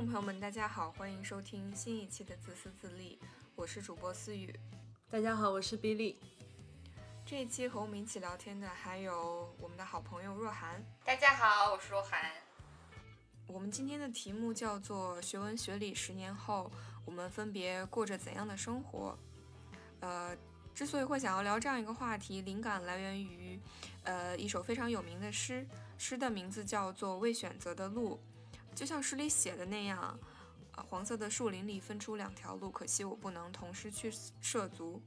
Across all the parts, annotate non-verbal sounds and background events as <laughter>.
众朋友们，大家好，欢迎收听新一期的自私自利，我是主播思雨。大家好，我是 Billy。这一期和我们一起聊天的还有我们的好朋友若涵。大家好，我是若涵。我们今天的题目叫做“学文学理十年后，我们分别过着怎样的生活”。呃，之所以会想要聊这样一个话题，灵感来源于呃一首非常有名的诗，诗的名字叫做《未选择的路》。就像诗里写的那样，啊，黄色的树林里分出两条路，可惜我不能同时去涉足。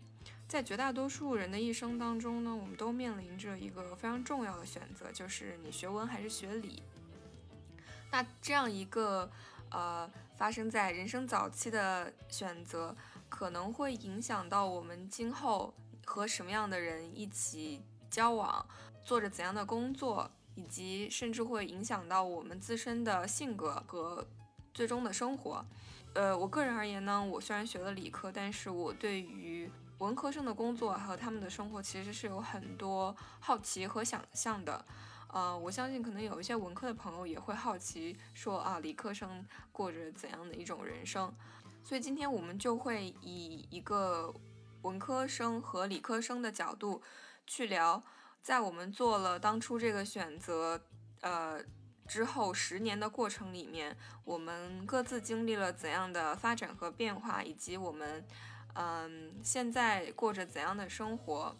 在绝大多数人的一生当中呢，我们都面临着一个非常重要的选择，就是你学文还是学理。那这样一个呃发生在人生早期的选择，可能会影响到我们今后和什么样的人一起交往，做着怎样的工作。以及甚至会影响到我们自身的性格和最终的生活。呃，我个人而言呢，我虽然学了理科，但是我对于文科生的工作和他们的生活其实是有很多好奇和想象的。呃，我相信可能有一些文科的朋友也会好奇，说啊，理科生过着怎样的一种人生？所以今天我们就会以一个文科生和理科生的角度去聊。在我们做了当初这个选择，呃之后十年的过程里面，我们各自经历了怎样的发展和变化，以及我们，嗯，现在过着怎样的生活，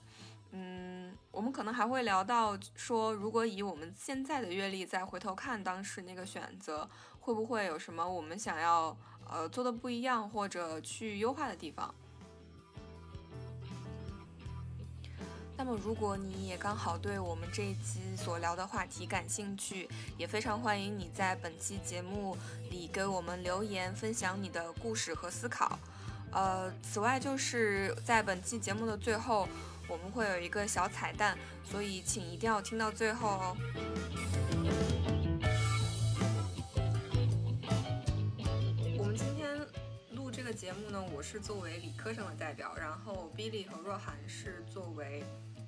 嗯，我们可能还会聊到说，如果以我们现在的阅历再回头看当时那个选择，会不会有什么我们想要呃做的不一样，或者去优化的地方？那么，如果你也刚好对我们这一期所聊的话题感兴趣，也非常欢迎你在本期节目里给我们留言，分享你的故事和思考。呃，此外，就是在本期节目的最后，我们会有一个小彩蛋，所以请一定要听到最后哦。呢，我是作为理科生的代表，然后 Billy 和若涵是作为。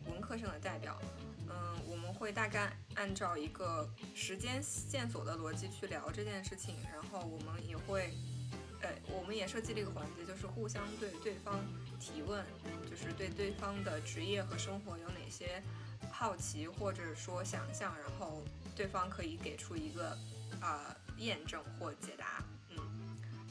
文科生的代表，嗯，我们会大概按照一个时间线索的逻辑去聊这件事情，然后我们也会，呃，我们也设计了一个环节，就是互相对对方提问，就是对对方的职业和生活有哪些好奇或者说想象，然后对方可以给出一个啊验证或解答。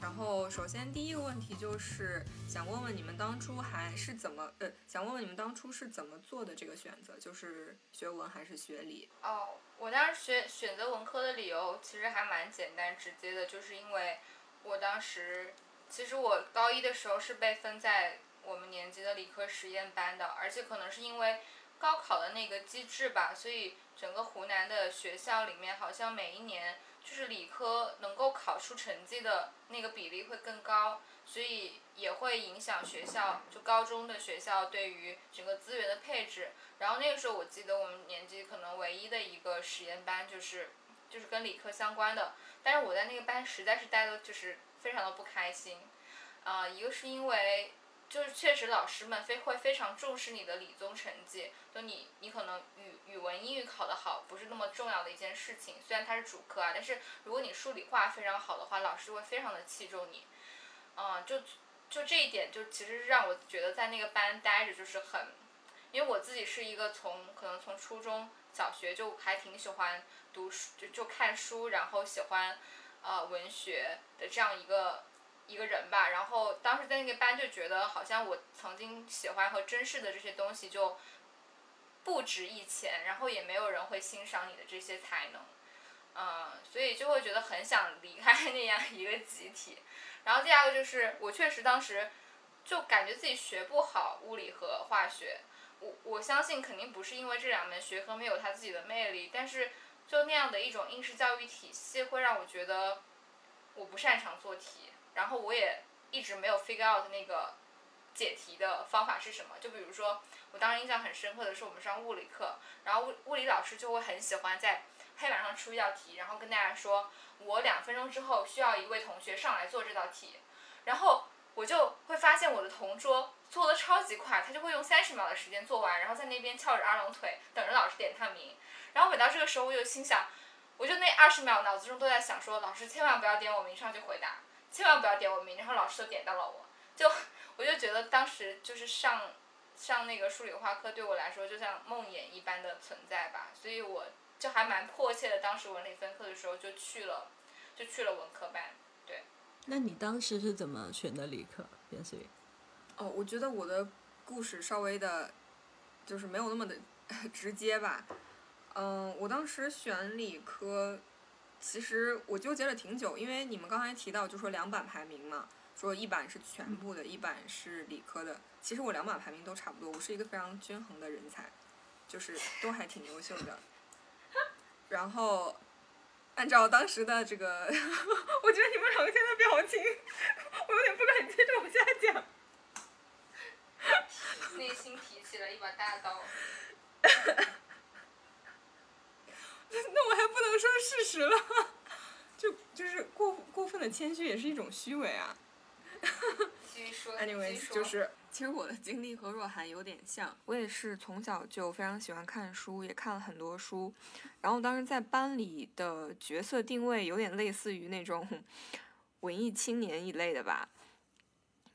然后，首先第一个问题就是想问问你们当初还是怎么呃，想问问你们当初是怎么做的这个选择，就是学文还是学理？哦，我当时选选择文科的理由其实还蛮简单直接的，就是因为我当时其实我高一的时候是被分在我们年级的理科实验班的，而且可能是因为高考的那个机制吧，所以整个湖南的学校里面好像每一年。就是理科能够考出成绩的那个比例会更高，所以也会影响学校，就高中的学校对于整个资源的配置。然后那个时候我记得我们年级可能唯一的一个实验班就是，就是跟理科相关的。但是我在那个班实在是待的就是非常的不开心，啊，一个是因为。就是确实，老师们非会非常重视你的理综成绩。就你，你可能语语文、英语考得好，不是那么重要的一件事情。虽然它是主科啊，但是如果你数理化非常好的话，老师会非常的器重你。嗯，就就这一点，就其实让我觉得在那个班待着就是很，因为我自己是一个从可能从初中小学就还挺喜欢读书，就就看书，然后喜欢呃文学的这样一个。一个人吧，然后当时在那个班就觉得好像我曾经喜欢和珍视的这些东西就不值一钱，然后也没有人会欣赏你的这些才能，嗯，所以就会觉得很想离开 <laughs> 那样一个集体。然后第二个就是我确实当时就感觉自己学不好物理和化学，我我相信肯定不是因为这两门学科没有它自己的魅力，但是就那样的一种应试教育体系会让我觉得我不擅长做题。然后我也一直没有 figure out 那个解题的方法是什么。就比如说，我当时印象很深刻的是我们上物理课，然后物物理老师就会很喜欢在黑板上出一道题，然后跟大家说，我两分钟之后需要一位同学上来做这道题。然后我就会发现我的同桌做的超级快，他就会用三十秒的时间做完，然后在那边翘着二郎腿等着老师点他名。然后每到这个时候，我就心想，我就那二十秒脑子中都在想说，老师千万不要点我名上去回答，千万不要点我名，然后老师都点到了我，就我就觉得当时就是上上那个数理化课对我来说就像梦魇一般的存在吧，所以我就还蛮迫切的，当时文理分科的时候就去了，就去了文科班。对，那你当时是怎么选的理科？边思雨？哦，我觉得我的故事稍微的，就是没有那么的 <laughs> 直接吧。嗯，我当时选理科，其实我纠结了挺久，因为你们刚才提到就说两版排名嘛，说一版是全部的，一版是理科的。其实我两版排名都差不多，我是一个非常均衡的人才，就是都还挺优秀的。然后，按照当时的这个，<laughs> 我觉得你们两个现在表情，我有点不敢接着往下讲。内心提起了一把大刀。<laughs> <laughs> 那我还不能说事实了，就就是过过分的谦虚也是一种虚伪啊。继续说。<laughs> Anyways，就是其实我的经历和若涵有点像，我也是从小就非常喜欢看书，也看了很多书。然后当时在班里的角色定位有点类似于那种 <laughs> 文艺青年一类的吧。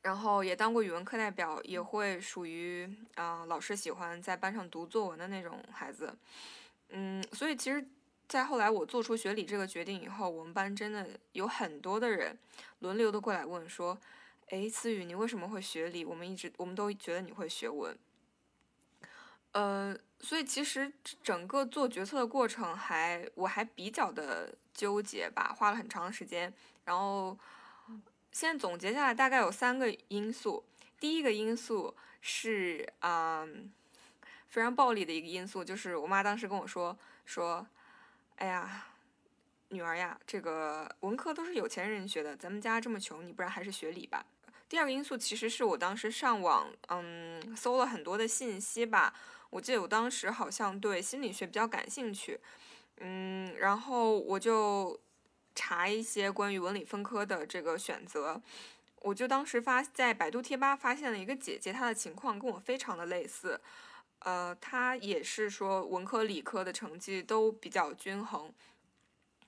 然后也当过语文课代表，也会属于啊老师喜欢在班上读作文的那种孩子。嗯，所以其实，在后来我做出学理这个决定以后，我们班真的有很多的人轮流的过来问说：“哎，思雨，你为什么会学理？我们一直我们都觉得你会学文。”呃，所以其实整个做决策的过程还我还比较的纠结吧，花了很长时间。然后现在总结下来，大概有三个因素。第一个因素是啊。非常暴力的一个因素就是我妈当时跟我说说，哎呀，女儿呀，这个文科都是有钱人学的，咱们家这么穷，你不然还是学理吧。第二个因素其实是我当时上网，嗯，搜了很多的信息吧。我记得我当时好像对心理学比较感兴趣，嗯，然后我就查一些关于文理分科的这个选择，我就当时发在百度贴吧发现了一个姐姐，她的情况跟我非常的类似。呃，他也是说文科理科的成绩都比较均衡，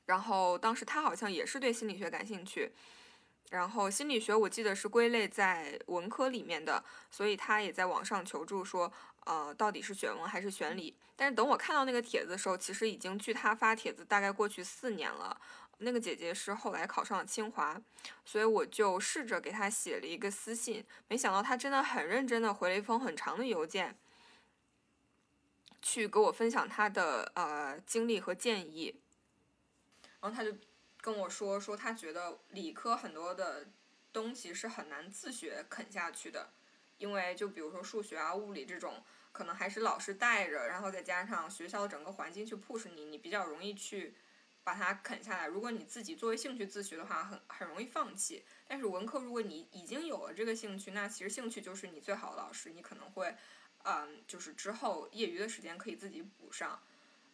然后当时他好像也是对心理学感兴趣，然后心理学我记得是归类在文科里面的，所以他也在网上求助说，呃，到底是选文还是选理？但是等我看到那个帖子的时候，其实已经距他发帖子大概过去四年了。那个姐姐是后来考上了清华，所以我就试着给她写了一个私信，没想到她真的很认真的回了一封很长的邮件。去给我分享他的呃经历和建议，然后他就跟我说说他觉得理科很多的东西是很难自学啃下去的，因为就比如说数学啊、物理这种，可能还是老师带着，然后再加上学校整个环境去 push 你，你比较容易去把它啃下来。如果你自己作为兴趣自学的话，很很容易放弃。但是文科，如果你已经有了这个兴趣，那其实兴趣就是你最好的老师，你可能会。嗯，就是之后业余的时间可以自己补上，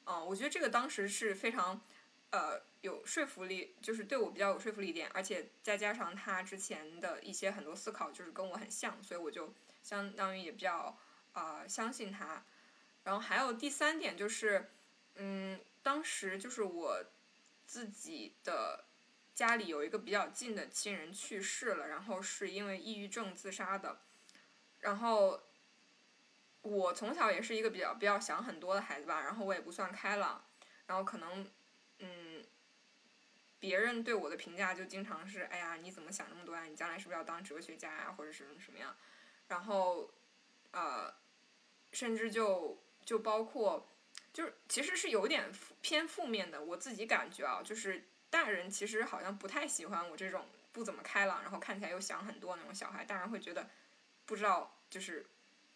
嗯，我觉得这个当时是非常，呃，有说服力，就是对我比较有说服力一点，而且再加上他之前的一些很多思考就是跟我很像，所以我就相当于也比较啊相信他。然后还有第三点就是，嗯，当时就是我自己的家里有一个比较近的亲人去世了，然后是因为抑郁症自杀的，然后。我从小也是一个比较比较想很多的孩子吧，然后我也不算开朗，然后可能，嗯，别人对我的评价就经常是，哎呀，你怎么想那么多呀？你将来是不是要当哲学家呀，或者是什么样？然后，呃，甚至就就包括，就是其实是有点偏负面的，我自己感觉啊，就是大人其实好像不太喜欢我这种不怎么开朗，然后看起来又想很多那种小孩，大人会觉得不知道就是。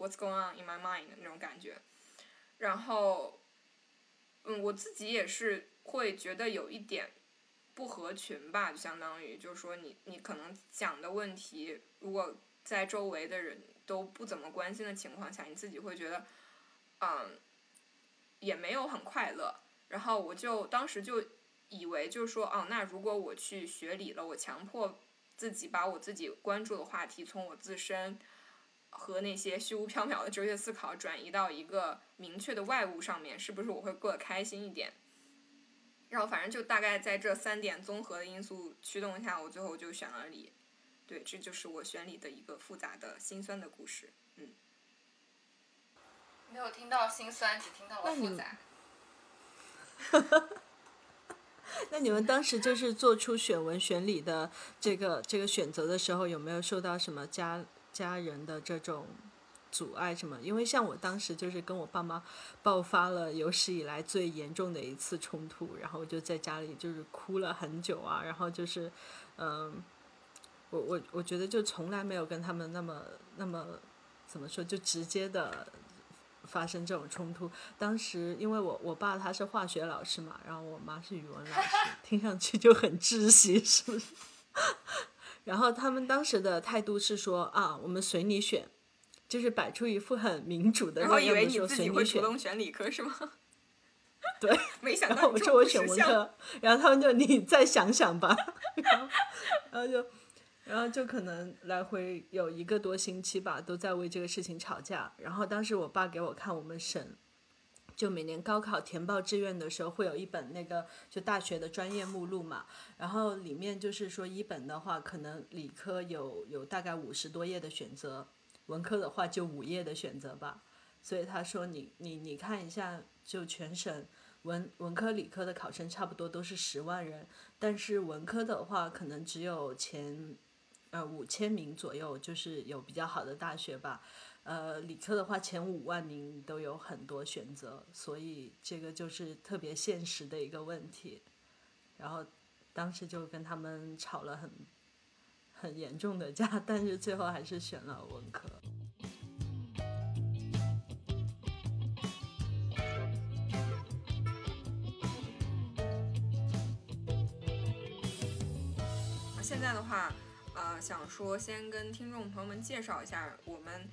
What's going on in my mind 的那种感觉，然后，嗯，我自己也是会觉得有一点不合群吧，就相当于就是说你你可能讲的问题，如果在周围的人都不怎么关心的情况下，你自己会觉得，嗯，也没有很快乐。然后我就当时就以为就是说，哦，那如果我去学理了，我强迫自己把我自己关注的话题从我自身。和那些虚无缥缈的哲学思考转移到一个明确的外物上面，是不是我会过得开心一点？然后反正就大概在这三点综合的因素驱动下，我最后就选了理。对，这就是我选理的一个复杂的心酸的故事。嗯，没有听到心酸，只听到了复杂。<laughs> 那你们当时就是做出选文选理的这个这个选择的时候，有没有受到什么家家人的这种？阻碍什么？因为像我当时就是跟我爸妈爆发了有史以来最严重的一次冲突，然后我就在家里就是哭了很久啊，然后就是，嗯，我我我觉得就从来没有跟他们那么那么怎么说就直接的发生这种冲突。当时因为我我爸他是化学老师嘛，然后我妈是语文老师，听上去就很窒息，是不是？然后他们当时的态度是说啊，我们随你选。就是摆出一副很民主的，然后以为你自己会主动选理科是吗？对，<laughs> 没想到我说我选文科，<laughs> 然后他们就你再想想吧，然后然后就然后就可能来回有一个多星期吧，都在为这个事情吵架。然后当时我爸给我看我们省，就每年高考填报志愿的时候会有一本那个就大学的专业目录嘛，然后里面就是说一本的话，可能理科有有大概五十多页的选择。文科的话就五页的选择吧，所以他说你你你看一下，就全省文文科理科的考生差不多都是十万人，但是文科的话可能只有前呃五千名左右，就是有比较好的大学吧，呃理科的话前五万名都有很多选择，所以这个就是特别现实的一个问题，然后当时就跟他们吵了很。很严重的架，但是最后还是选了文科。现在的话，呃，想说先跟听众朋友们介绍一下，我们，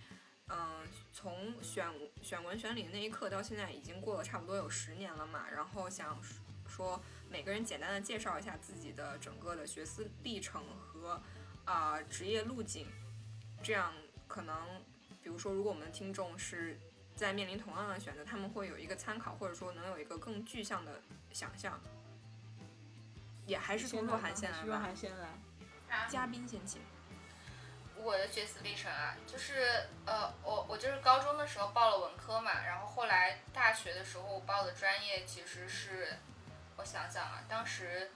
嗯，从选选文选理那一刻到现在已经过了差不多有十年了嘛，然后想说每个人简单的介绍一下自己的整个的学思历程和。啊，职业路径，这样可能，比如说，如果我们的听众是在面临同样的选择，他们会有一个参考，或者说能有一个更具象的想象。也还是从若涵先来吧。若涵先来。嘉宾先请。我的学习历程啊，就是呃，我我就是高中的时候报了文科嘛，然后后来大学的时候我报的专业其实是，我想想啊，当时，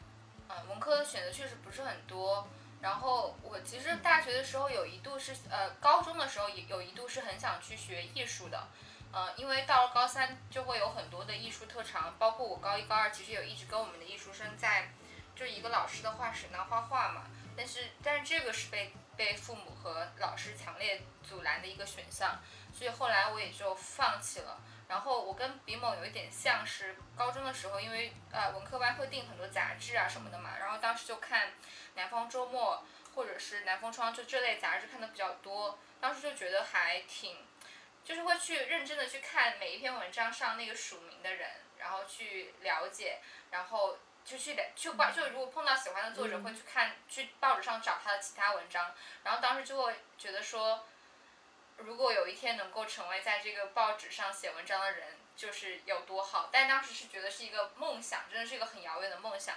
嗯，文科的选择确实不是很多。然后我其实大学的时候有一度是呃，高中的时候有有一度是很想去学艺术的，呃，因为到了高三就会有很多的艺术特长，包括我高一高二其实有一直跟我们的艺术生在，就是一个老师的画室那画画嘛，但是但是这个是被被父母和老师强烈阻拦的一个选项，所以后来我也就放弃了。然后我跟比某有一点像是高中的时候，因为呃文科班会订很多杂志啊什么的嘛，然后当时就看。南方周末或者是南方窗就这类杂志看的比较多，当时就觉得还挺，就是会去认真的去看每一篇文章上那个署名的人，然后去了解，然后就去去关，就如果碰到喜欢的作者会去看，去报纸上找他的其他文章，然后当时就会觉得说，如果有一天能够成为在这个报纸上写文章的人，就是有多好，但当时是觉得是一个梦想，真的是一个很遥远的梦想。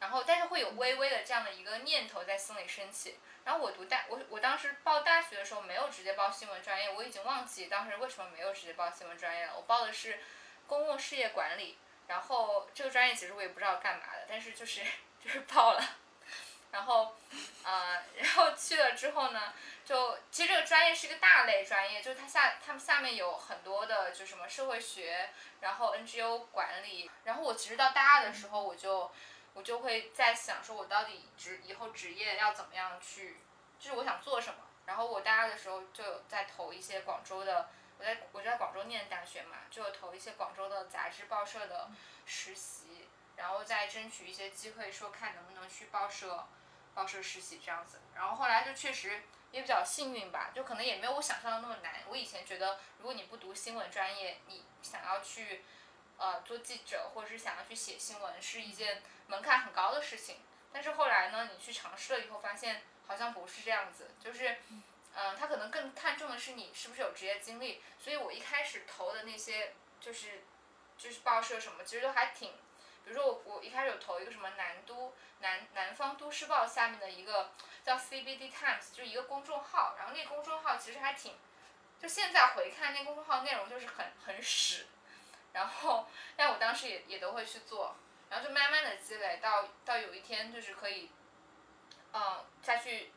然后，但是会有微微的这样的一个念头在心里升起。然后我读大，我我当时报大学的时候没有直接报新闻专业，我已经忘记当时为什么没有直接报新闻专业了。我报的是公共事业管理，然后这个专业其实我也不知道干嘛的，但是就是就是报了。<laughs> 然后，呃，然后去了之后呢，就其实这个专业是一个大类专业，就是它下他们下面有很多的，就什么社会学，然后 NGO 管理。然后我其实到大二的时候我就。我就会在想，说我到底职以后职业要怎么样去，就是我想做什么。然后我大二的时候就有在投一些广州的，我在我就在广州念大学嘛，就投一些广州的杂志报社的实习，然后再争取一些机会，说看能不能去报社，报社实习这样子。然后后来就确实也比较幸运吧，就可能也没有我想象的那么难。我以前觉得，如果你不读新闻专业，你想要去。呃，做记者或者是想要去写新闻是一件门槛很高的事情，但是后来呢，你去尝试了以后，发现好像不是这样子，就是，嗯，他可能更看重的是你是不是有职业经历。所以我一开始投的那些就是就是报社什么，其实都还挺比如说我我一开始有投一个什么南都南南方都市报下面的一个叫 CBD Times，就一个公众号，然后那公众号其实还挺，就现在回看那公众号内容就是很很屎，然后但我当时也也都会去做，然后就慢慢的积累到到有一天就是可以，嗯再去，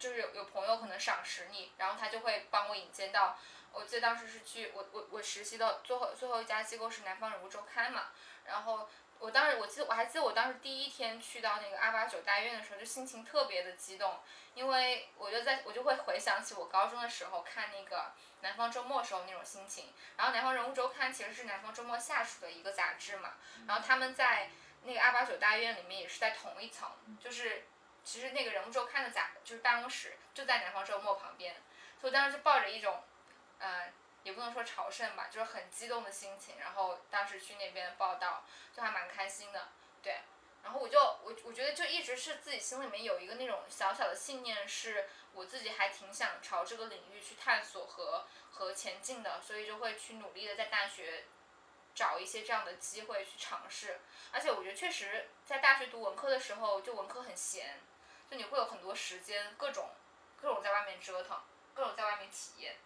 就是有有朋友可能赏识你，然后他就会帮我引荐到。我记得当时是去我我我实习的最后最后一家机构是南方人物周刊嘛，然后我当时我记得我还记得我当时第一天去到那个二八九大院的时候，就心情特别的激动，因为我就在我就会回想起我高中的时候看那个南方周末时候那种心情，然后南方人物周刊其实是南方周末下属的一个杂志嘛，然后他们在那个二八九大院里面也是在同一层，就是其实那个人物周刊的杂就是办公室就在南方周末旁边，所以当时就抱着一种。嗯，也不能说朝圣吧，就是很激动的心情。然后当时去那边报道，就还蛮开心的，对。然后我就我我觉得就一直是自己心里面有一个那种小小的信念，是我自己还挺想朝这个领域去探索和和前进的，所以就会去努力的在大学找一些这样的机会去尝试。而且我觉得确实在大学读文科的时候，就文科很闲，就你会有很多时间，各种各种在外面折腾，各种在外面体验。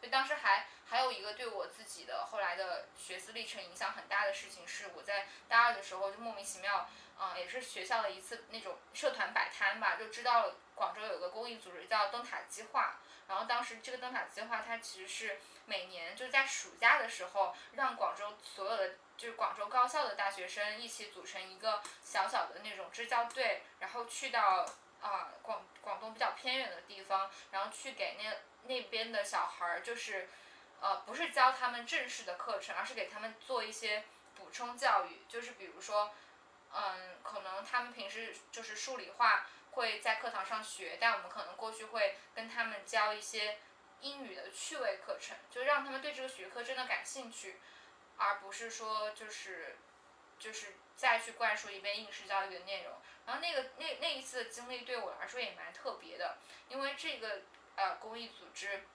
就当时还还有一个对我自己的后来的学思历程影响很大的事情，是我在大二的时候就莫名其妙，嗯，也是学校的一次那种社团摆摊吧，就知道广州有个公益组织叫灯塔计划，然后当时这个灯塔计划它其实是每年就是在暑假的时候，让广州所有的就是广州高校的大学生一起组成一个小小的那种支教队，然后去到啊广广东比较偏远的地方，然后去给那。那边的小孩儿就是，呃，不是教他们正式的课程，而是给他们做一些补充教育。就是比如说，嗯，可能他们平时就是数理化会在课堂上学，但我们可能过去会跟他们教一些英语的趣味课程，就让他们对这个学科真的感兴趣，而不是说就是就是再去灌输一遍应试教育的内容。然后那个那那一次的经历对我来说也蛮特别的，因为这个。呃，公益组织，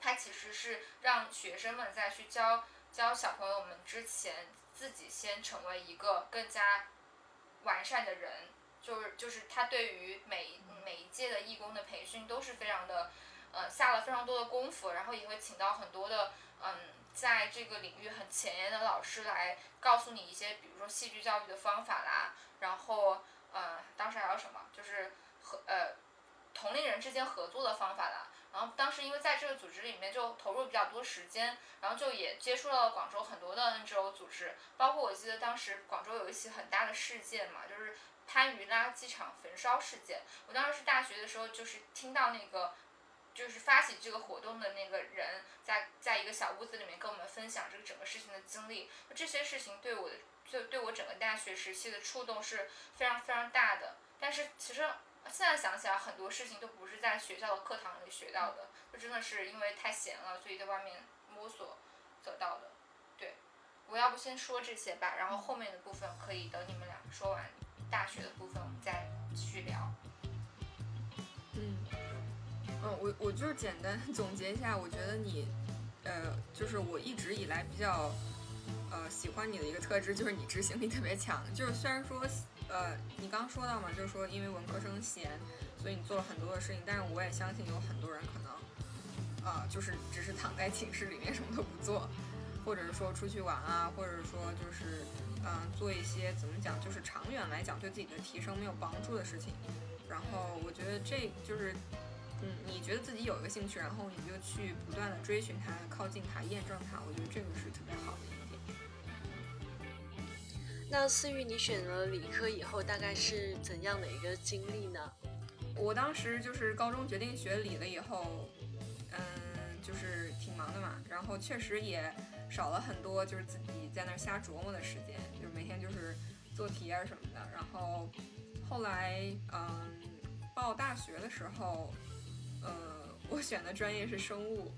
它其实是让学生们在去教教小朋友们之前，自己先成为一个更加完善的人。就是就是他对于每每一届的义工的培训都是非常的，呃，下了非常多的功夫，然后也会请到很多的嗯，在这个领域很前沿的老师来告诉你一些，比如说戏剧教育的方法啦，然后呃，当时还有什么，就是和呃。同龄人之间合作的方法啦，然后当时因为在这个组织里面就投入比较多时间，然后就也接触到了广州很多的 NGO 组织，包括我记得当时广州有一起很大的事件嘛，就是番禺垃圾场焚烧事件。我当时是大学的时候，就是听到那个，就是发起这个活动的那个人在在一个小屋子里面跟我们分享这个整个事情的经历，这些事情对我的就对我整个大学时期的触动是非常非常大的，但是其实。现在想起来，很多事情都不是在学校的课堂里学到的，就真的是因为太闲了，所以在外面摸索得到的。对，我要不先说这些吧，然后后面的部分可以等你们俩说完大学的部分，我们再继续聊。我我就是简单总结一下，我觉得你，呃，就是我一直以来比较，呃，喜欢你的一个特质就是你执行力特别强，就是虽然说。呃，你刚说到嘛，就是说因为文科生闲，所以你做了很多的事情。但是我也相信有很多人可能，啊，就是只是躺在寝室里面什么都不做，或者是说出去玩啊，或者说就是，嗯，做一些怎么讲，就是长远来讲对自己的提升没有帮助的事情。然后我觉得这就是，嗯，你觉得自己有一个兴趣，然后你就去不断的追寻它、靠近它、验证它，我觉得这个是特别好的一点。那思雨，你选了理科以后，大概是怎样的一个经历呢？我当时就是高中决定学理了以后，嗯，就是挺忙的嘛，然后确实也少了很多就是自己在那儿瞎琢磨的时间，就是每天就是做题啊什么的。然后后来，嗯，报大学的时候，呃，我选的专业是生物，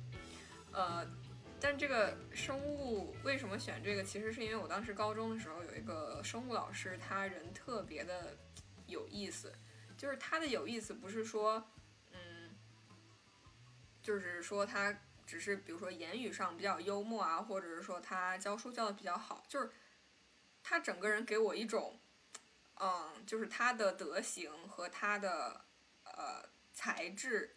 呃。但这个生物为什么选这个？其实是因为我当时高中的时候有一个生物老师，他人特别的有意思。就是他的有意思，不是说，嗯，就是说他只是比如说言语上比较幽默啊，或者是说他教书教的比较好。就是他整个人给我一种，嗯，就是他的德行和他的呃才智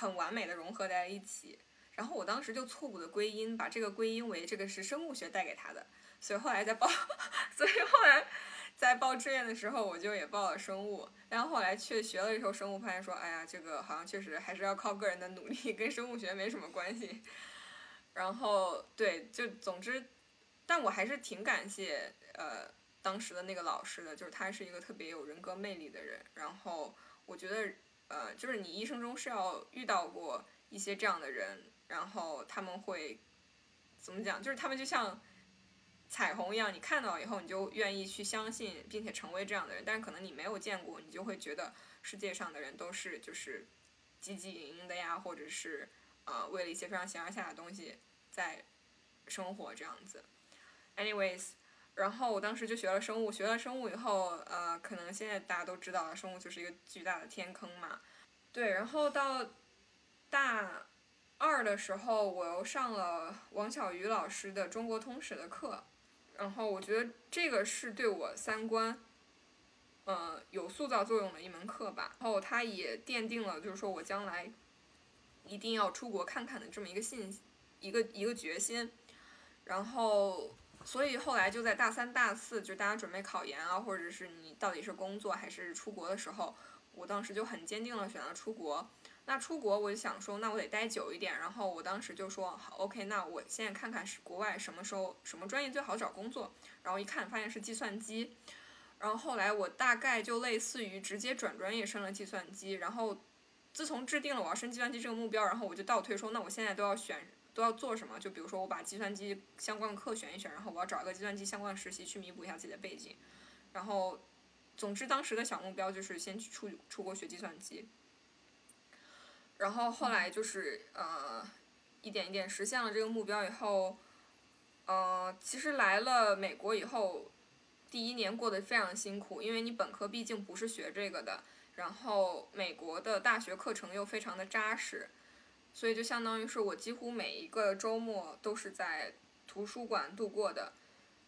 很完美的融合在了一起。然后我当时就错误的归因，把这个归因为这个是生物学带给他的，所以后来在报，<laughs> 所以后来在报志愿的时候，我就也报了生物。然后后来去学了一候生物，发现说，哎呀，这个好像确实还是要靠个人的努力，跟生物学没什么关系。然后对，就总之，但我还是挺感谢呃当时的那个老师的，就是他是一个特别有人格魅力的人。然后我觉得呃，就是你一生中是要遇到过一些这样的人。然后他们会怎么讲？就是他们就像彩虹一样，你看到以后你就愿意去相信，并且成为这样的人。但是可能你没有见过，你就会觉得世界上的人都是就是汲汲营营的呀，或者是呃为了一些非常形而下的东西在生活这样子。Anyways，然后我当时就学了生物，学了生物以后，呃，可能现在大家都知道了，生物就是一个巨大的天坑嘛。对，然后到大。二的时候，我又上了王小鱼老师的中国通史的课，然后我觉得这个是对我三观，呃，有塑造作用的一门课吧。然后它也奠定了，就是说我将来一定要出国看看的这么一个信，一个一个决心。然后，所以后来就在大三、大四，就大家准备考研啊，或者是你到底是工作还是出国的时候，我当时就很坚定了选择出国。那出国，我就想说，那我得待久一点。然后我当时就说，好，OK，那我现在看看是国外什么时候什么专业最好找工作。然后一看，发现是计算机。然后后来我大概就类似于直接转专业升了计算机。然后自从制定了我要升计算机这个目标，然后我就倒推说，那我现在都要选都要做什么？就比如说我把计算机相关的课选一选，然后我要找一个计算机相关的实习去弥补一下自己的背景。然后，总之当时的小目标就是先去出出国学计算机。然后后来就是呃，一点一点实现了这个目标以后，呃，其实来了美国以后，第一年过得非常辛苦，因为你本科毕竟不是学这个的，然后美国的大学课程又非常的扎实，所以就相当于是我几乎每一个周末都是在图书馆度过的。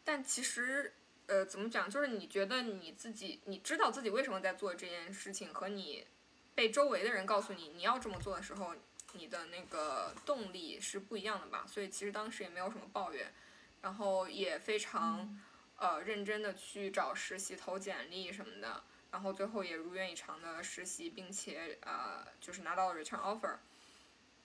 但其实呃，怎么讲，就是你觉得你自己，你知道自己为什么在做这件事情，和你。被周围的人告诉你你要这么做的时候，你的那个动力是不一样的吧？所以其实当时也没有什么抱怨，然后也非常呃认真的去找实习、投简历什么的，然后最后也如愿以偿的实习，并且呃就是拿到了 return offer，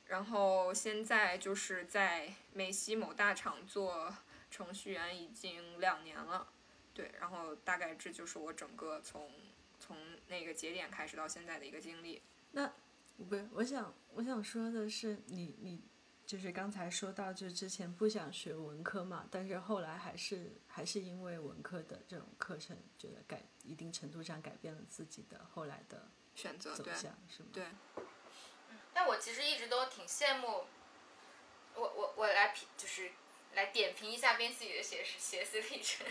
然后现在就是在美西某大厂做程序员已经两年了，对，然后大概这就是我整个从。从那个节点开始到现在的一个经历，那不，我想我想说的是，你你就是刚才说到，就之前不想学文科嘛，但是后来还是还是因为文科的这种课程，觉得改一定程度上改变了自己的后来的选择走向，是吗？对。但我其实一直都挺羡慕，我我我来评，就是来点评一下边自己的学习学习历程。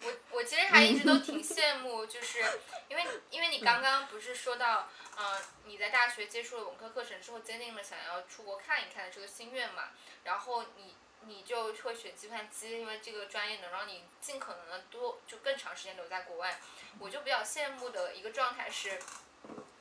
我我其实还一直都挺羡慕，就是因为因为你刚刚不是说到，嗯，你在大学接触了文科课程之后，坚定了想要出国看一看的这个心愿嘛，然后你你就会选计算机，因为这个专业能让你尽可能的多就更长时间留在国外。我就比较羡慕的一个状态是，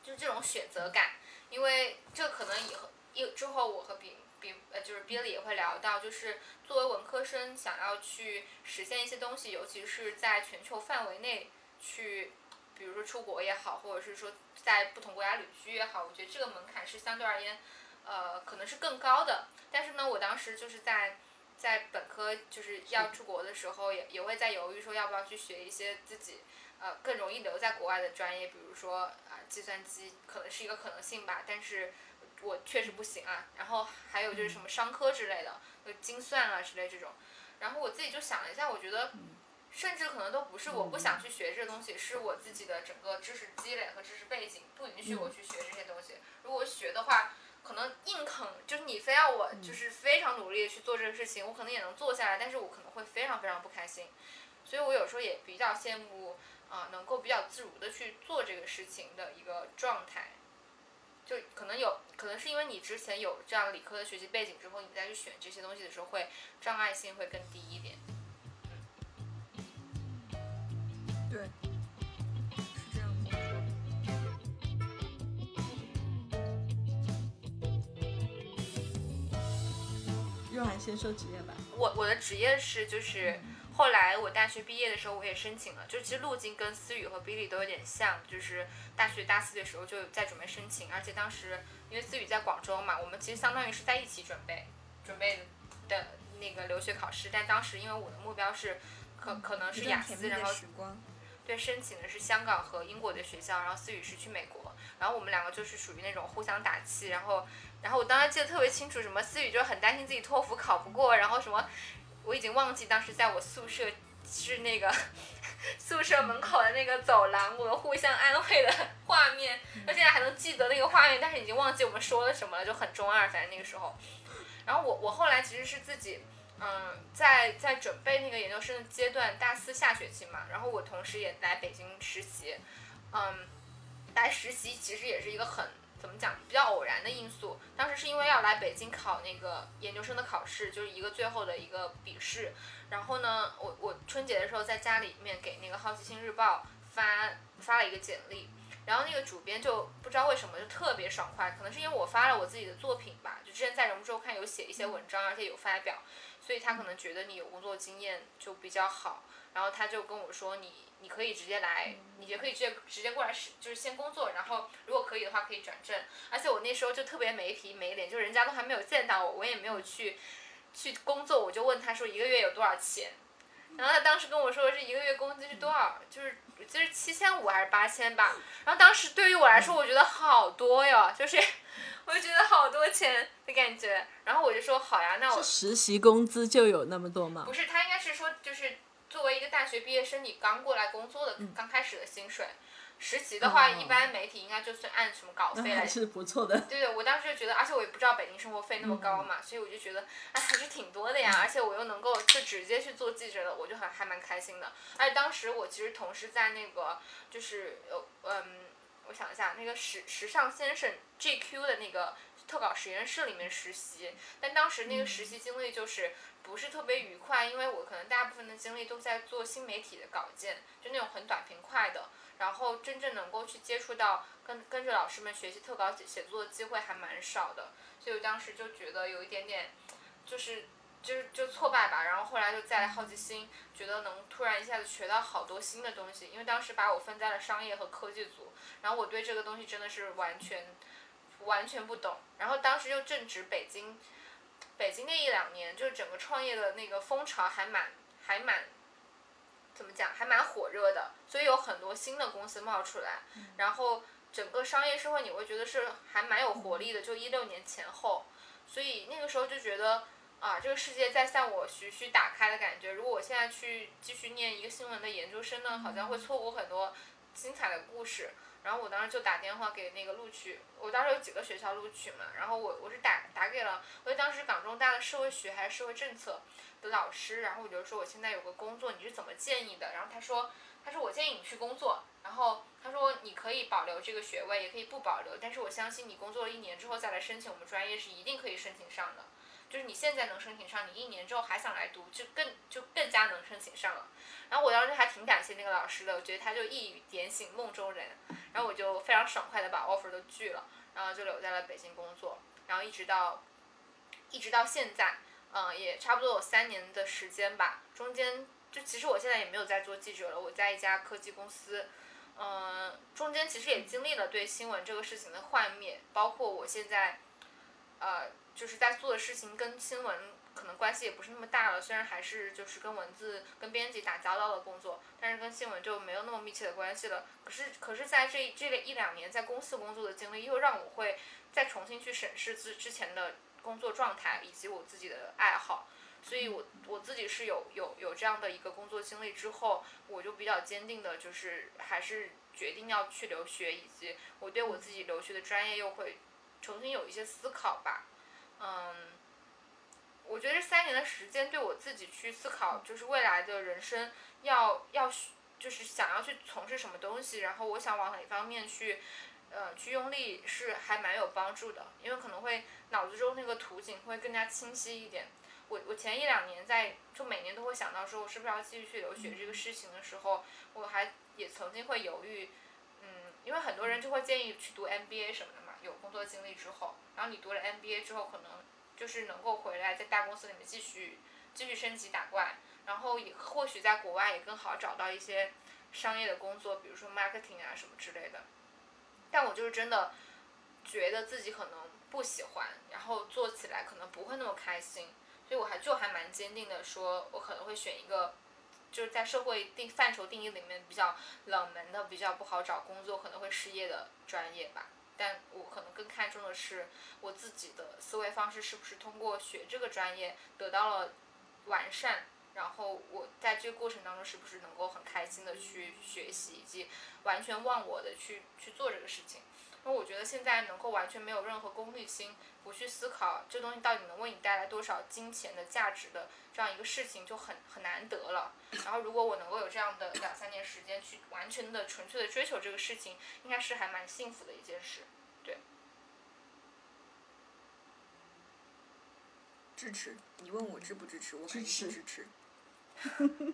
就是这种选择感，因为这可能以后一之后我和别。比呃，就是 Billy 也会聊到，就是作为文科生想要去实现一些东西，尤其是在全球范围内去，比如说出国也好，或者是说在不同国家旅居也好，我觉得这个门槛是相对而言，呃，可能是更高的。但是呢，我当时就是在在本科就是要出国的时候，也也会在犹豫说要不要去学一些自己呃更容易留在国外的专业，比如说计算机可能是一个可能性吧，但是。我确实不行啊，然后还有就是什么商科之类的，就精算啊之类这种，然后我自己就想了一下，我觉得，甚至可能都不是我不想去学这个东西，是我自己的整个知识积累和知识背景不允许我去学这些东西。如果学的话，可能硬啃，就是你非要我就是非常努力的去做这个事情，我可能也能做下来，但是我可能会非常非常不开心。所以我有时候也比较羡慕啊，能够比较自如的去做这个事情的一个状态。就可能有可能是因为你之前有这样理科的学习背景之后，你再去选这些东西的时候，会障碍性会更低一点。对，是这样的。若涵先说职业吧。我我的职业是就是后来我大学毕业的时候我也申请了，就其实路径跟思雨和 Billy 都有点像，就是大学大四的时候就在准备申请，而且当时因为思雨在广州嘛，我们其实相当于是在一起准备准备的那个留学考试，但当时因为我的目标是可可能是雅思，然后，对，申请的是香港和英国的学校，然后思雨是去美国，然后我们两个就是属于那种互相打气，然后，然后我当时记得特别清楚，什么思雨就很担心自己托福考不过，然后什么，我已经忘记当时在我宿舍是那个宿舍门口的那个走廊，我们互相安慰的画面，到现在还能记得那个画面，但是已经忘记我们说了什么了，就很中二，反正那个时候，然后我我后来其实是自己。嗯，在在准备那个研究生的阶段，大四下学期嘛，然后我同时也来北京实习，嗯，来实习其实也是一个很怎么讲比较偶然的因素。当时是因为要来北京考那个研究生的考试，就是一个最后的一个笔试。然后呢，我我春节的时候在家里面给那个《好奇心日报》发发了一个简历，然后那个主编就不知道为什么就特别爽快，可能是因为我发了我自己的作品吧，就之前在《人物周刊》有写一些文章，而且有发表。所以他可能觉得你有工作经验就比较好，然后他就跟我说你你可以直接来，你也可以直接直接过来是就是先工作，然后如果可以的话可以转正。而且我那时候就特别没皮没脸，就人家都还没有见到我，我也没有去去工作，我就问他说一个月有多少钱，然后他当时跟我说是一个月工资是多少，就是就是七千五还是八千吧。然后当时对于我来说，我觉得好多哟，就是。我就觉得好多钱的感觉，然后我就说好呀，那我实习工资就有那么多吗？不是，他应该是说就是作为一个大学毕业生，你刚过来工作的刚开始的薪水。实习的话，一般媒体应该就算按什么稿费来。还是不错的。对对，我当时就觉得，而且我也不知道北京生活费那么高嘛，所以我就觉得，哎，还是挺多的呀。而且我又能够就直接去做记者了，我就很还蛮开心的。而且当时我其实同时在那个就是呃嗯。我想一下，那个时时尚先生 GQ 的那个特稿实验室里面实习，但当时那个实习经历就是不是特别愉快，因为我可能大部分的精力都在做新媒体的稿件，就那种很短平快的，然后真正能够去接触到跟跟着老师们学习特稿写写作的机会还蛮少的，所以我当时就觉得有一点点，就是。就是就挫败吧，然后后来就再来好奇心，觉得能突然一下子学到好多新的东西，因为当时把我分在了商业和科技组，然后我对这个东西真的是完全完全不懂，然后当时又正值北京，北京那一两年，就是整个创业的那个风潮还蛮还蛮，怎么讲，还蛮火热的，所以有很多新的公司冒出来，然后整个商业社会你会觉得是还蛮有活力的，就一六年前后，所以那个时候就觉得。啊，这个世界在向我徐徐打开的感觉。如果我现在去继续念一个新闻的研究生呢，好像会错过很多精彩的故事。然后我当时就打电话给那个录取，我当时有几个学校录取嘛，然后我我是打打给了，我当时港中大的社会学还是社会政策的老师，然后我就说我现在有个工作，你是怎么建议的？然后他说，他说我建议你去工作，然后他说你可以保留这个学位，也可以不保留，但是我相信你工作了一年之后再来申请我们专业是一定可以申请上的。就是你现在能申请上，你一年之后还想来读，就更就更加能申请上了。然后我当时还挺感谢那个老师的，我觉得他就一语点醒梦中人。然后我就非常爽快的把 offer 都拒了，然后就留在了北京工作。然后一直到一直到现在，嗯，也差不多有三年的时间吧。中间就其实我现在也没有在做记者了，我在一家科技公司。嗯，中间其实也经历了对新闻这个事情的幻灭，包括我现在，呃。就是在做的事情跟新闻可能关系也不是那么大了，虽然还是就是跟文字、跟编辑打交道的工作，但是跟新闻就没有那么密切的关系了。可是，可是在这这个一两年在公司工作的经历，又让我会再重新去审视之之前的工作状态以及我自己的爱好。所以我我自己是有有有这样的一个工作经历之后，我就比较坚定的，就是还是决定要去留学，以及我对我自己留学的专业又会重新有一些思考吧。嗯，我觉得这三年的时间对我自己去思考，就是未来的人生要要就是想要去从事什么东西，然后我想往哪方面去，呃，去用力是还蛮有帮助的，因为可能会脑子中那个图景会更加清晰一点。我我前一两年在就每年都会想到说，我是不是要继续去留学这个事情的时候，我还也曾经会犹豫，嗯，因为很多人就会建议去读 MBA 什么的嘛，有工作经历之后，然后你读了 MBA 之后，可能就是能够回来在大公司里面继续继续升级打怪，然后也或许在国外也更好找到一些商业的工作，比如说 marketing 啊什么之类的，但我就是真的觉得自己可能不喜欢，然后做起来可能不会那么开心。所以我还就还蛮坚定的说，我可能会选一个，就是在社会定范畴定义里面比较冷门的、比较不好找工作、可能会失业的专业吧。但我可能更看重的是我自己的思维方式是不是通过学这个专业得到了完善，然后我在这个过程当中是不是能够很开心的去学习，以及完全忘我的去去做这个事情。因为我觉得现在能够完全没有任何功利心，不去思考这东西到底能为你带来多少金钱的价值的这样一个事情就很很难得了。然后如果我能够有这样的两三年时间去完全的纯粹的追求这个事情，应该是还蛮幸福的一件事。对。支持？你问我支不支持？我肯定是支持。<laughs>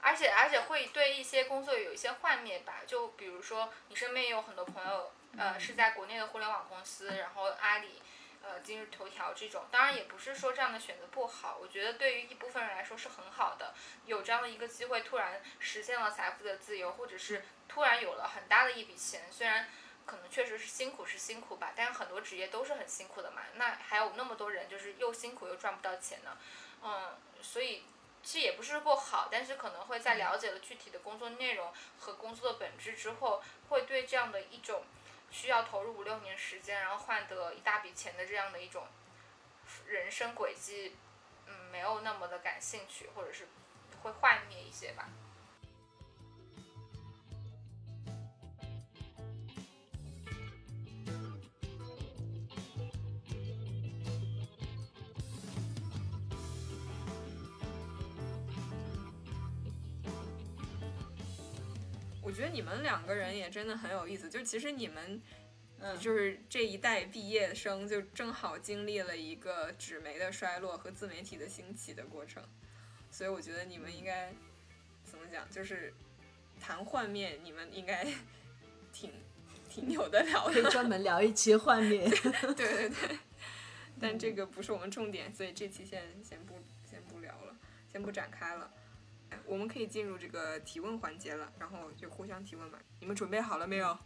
而且而且会对一些工作有一些幻灭吧，就比如说你身边也有很多朋友，呃，是在国内的互联网公司，然后阿里，呃，今日头条这种，当然也不是说这样的选择不好，我觉得对于一部分人来说是很好的，有这样的一个机会，突然实现了财富的自由，或者是突然有了很大的一笔钱，虽然可能确实是辛苦是辛苦吧，但是很多职业都是很辛苦的嘛，那还有那么多人就是又辛苦又赚不到钱呢，嗯，所以。其实也不是不好，但是可能会在了解了具体的工作内容和工作的本质之后，会对这样的一种需要投入五六年时间，然后换得一大笔钱的这样的一种人生轨迹，嗯，没有那么的感兴趣，或者是会幻灭一些吧。觉得你们两个人也真的很有意思，就其实你们，就是这一代毕业生，就正好经历了一个纸媒的衰落和自媒体的兴起的过程，所以我觉得你们应该怎么讲，就是谈幻灭，你们应该 <laughs> 挺挺有的聊的，可以专门聊一期幻灭。<laughs> <laughs> 对对对，但这个不是我们重点，所以这期先先不先不聊了，先不展开了。我们可以进入这个提问环节了，然后就互相提问吧。你们准备好了没有？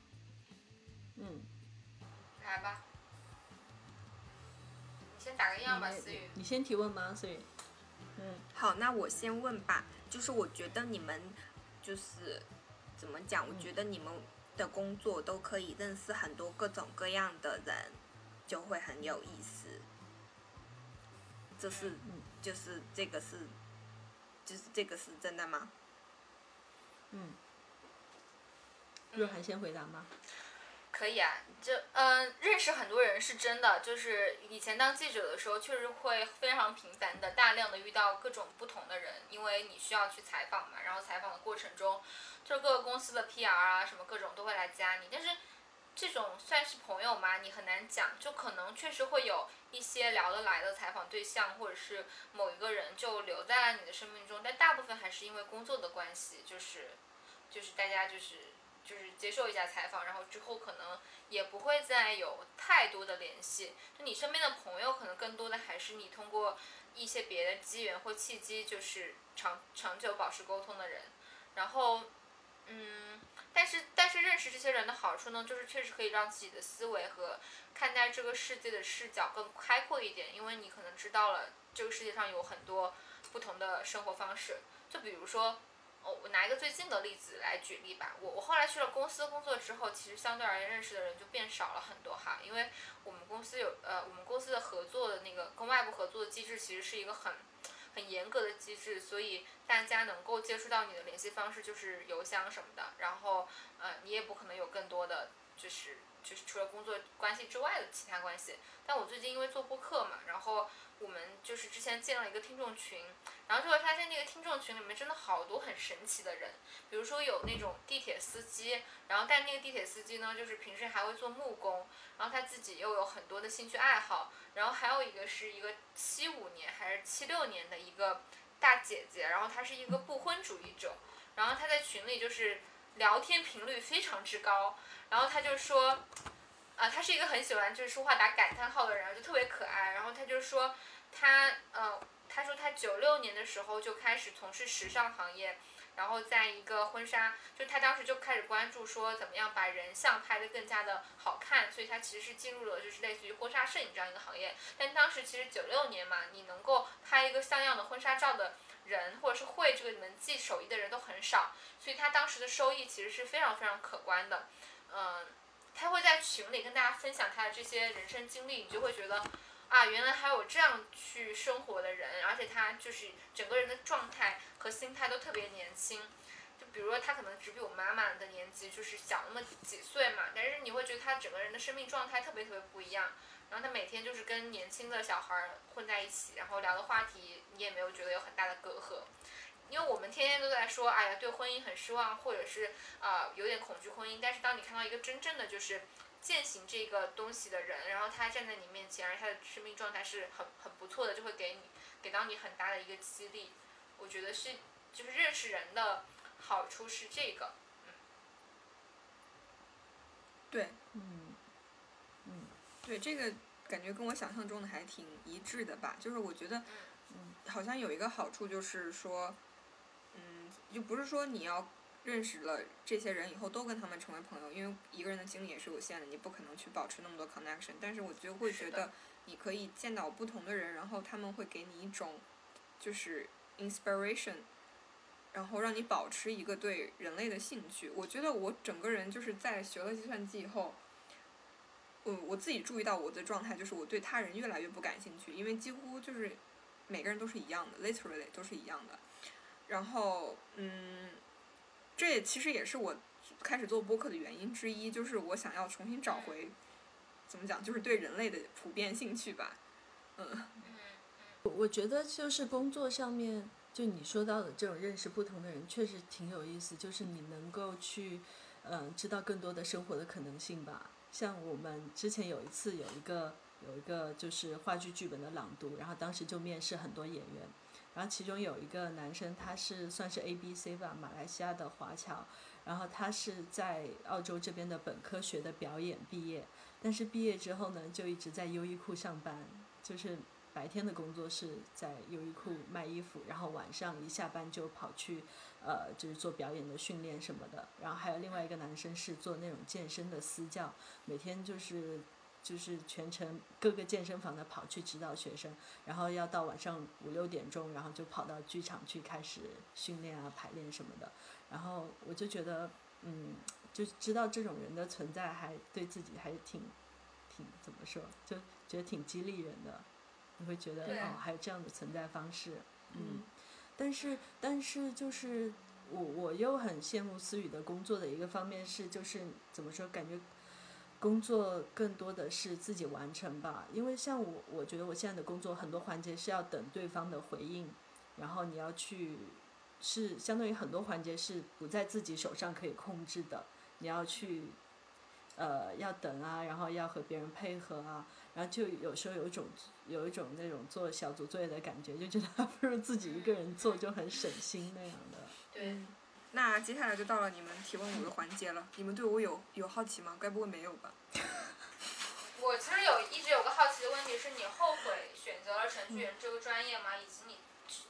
嗯，来吧。你先打个样吧，思雨。你先提问吗，思雨？嗯，好，那我先问吧。就是我觉得你们，就是怎么讲？我觉得你们的工作都可以认识很多各种各样的人，就会很有意思。这是，就是这个是。就是这个是真的吗？嗯，若涵先回答吗？可以啊，就嗯，认识很多人是真的。就是以前当记者的时候，确实会非常频繁的、大量的遇到各种不同的人，因为你需要去采访嘛。然后采访的过程中，就各个公司的 PR 啊，什么各种都会来加你。但是这种算是朋友吗？你很难讲，就可能确实会有。一些聊得来的采访对象，或者是某一个人就留在了你的生命中，但大部分还是因为工作的关系，就是，就是大家就是就是接受一下采访，然后之后可能也不会再有太多的联系。就你身边的朋友，可能更多的还是你通过一些别的机缘或契机，就是长长久保持沟通的人。然后，嗯，但是但是认识这些人的好处呢，就是确实可以让自己的思维和。看待这个世界的视角更开阔一点，因为你可能知道了这个世界上有很多不同的生活方式。就比如说，哦，我拿一个最近的例子来举例吧。我我后来去了公司工作之后，其实相对而言认识的人就变少了很多哈。因为我们公司有呃，我们公司的合作的那个跟外部合作的机制其实是一个很很严格的机制，所以大家能够接触到你的联系方式就是邮箱什么的。然后呃，你也不可能有更多的就是。就是除了工作关系之外的其他关系。但我最近因为做播客嘛，然后我们就是之前建了一个听众群，然后就会发现那个听众群里面真的好多很神奇的人，比如说有那种地铁司机，然后但那个地铁司机呢，就是平时还会做木工，然后他自己又有很多的兴趣爱好，然后还有一个是一个七五年还是七六年的一个大姐姐，然后她是一个不婚主义者，然后她在群里就是聊天频率非常之高，然后她就说。啊，他是一个很喜欢就是说话打感叹号的人，就特别可爱。然后他就说，他呃，他说他九六年的时候就开始从事时尚行业，然后在一个婚纱，就他当时就开始关注说怎么样把人像拍得更加的好看，所以他其实是进入了就是类似于婚纱摄影这样一个行业。但当时其实九六年嘛，你能够拍一个像样的婚纱照的人，或者是会这个门技手艺的人都很少，所以他当时的收益其实是非常非常可观的，嗯。他会在群里跟大家分享他的这些人生经历，你就会觉得，啊，原来还有这样去生活的人，而且他就是整个人的状态和心态都特别年轻。就比如说他可能只比我妈妈的年纪就是小那么几岁嘛，但是你会觉得他整个人的生命状态特别特别不一样。然后他每天就是跟年轻的小孩混在一起，然后聊的话题你也没有觉得有很大的隔阂。因为我们天天都在说，哎呀，对婚姻很失望，或者是啊有点恐惧婚姻。但是当你看到一个真正的就是践行这个东西的人，然后他站在你面前，而他的生命状态是很很不错的，就会给你给到你很大的一个激励。我觉得是就是认识人的好处是这个，嗯。对，嗯，嗯，对这个感觉跟我想象中的还挺一致的吧？就是我觉得，嗯，好像有一个好处就是说。就不是说你要认识了这些人以后都跟他们成为朋友，因为一个人的精力也是有限的，你不可能去保持那么多 connection。但是我就会觉得你可以见到不同的人，然后他们会给你一种就是 inspiration，然后让你保持一个对人类的兴趣。我觉得我整个人就是在学了计算机以后，我我自己注意到我的状态就是我对他人越来越不感兴趣，因为几乎就是每个人都是一样的，literally 都是一样的。然后，嗯，这也其实也是我开始做播客的原因之一，就是我想要重新找回，怎么讲，就是对人类的普遍兴趣吧，嗯。我我觉得就是工作上面，就你说到的这种认识不同的人，确实挺有意思。就是你能够去，嗯，知道更多的生活的可能性吧。像我们之前有一次有一个有一个就是话剧剧本的朗读，然后当时就面试很多演员。然后其中有一个男生，他是算是 A B C 吧，马来西亚的华侨，然后他是在澳洲这边的本科学的表演毕业，但是毕业之后呢，就一直在优衣库上班，就是白天的工作是在优衣库卖衣服，然后晚上一下班就跑去，呃，就是做表演的训练什么的。然后还有另外一个男生是做那种健身的私教，每天就是。就是全程各个健身房的跑去指导学生，然后要到晚上五六点钟，然后就跑到剧场去开始训练啊、排练什么的。然后我就觉得，嗯，就知道这种人的存在，还对自己还挺挺怎么说，就觉得挺激励人的。你会觉得哦，还有这样的存在方式，嗯。但是，但是就是我我又很羡慕思雨的工作的一个方面是，就是怎么说，感觉。工作更多的是自己完成吧，因为像我，我觉得我现在的工作很多环节是要等对方的回应，然后你要去，是相当于很多环节是不在自己手上可以控制的，你要去，呃，要等啊，然后要和别人配合啊，然后就有时候有一种有一种那种做小组作业的感觉，就觉得还 <laughs> 不如自己一个人做就很省心那样的。对。那接下来就到了你们提问我的环节了。你们对我有有好奇吗？该不会没有吧？<laughs> 我其实有一直有个好奇的问题是你后悔选择了程序员这个专业吗？以及你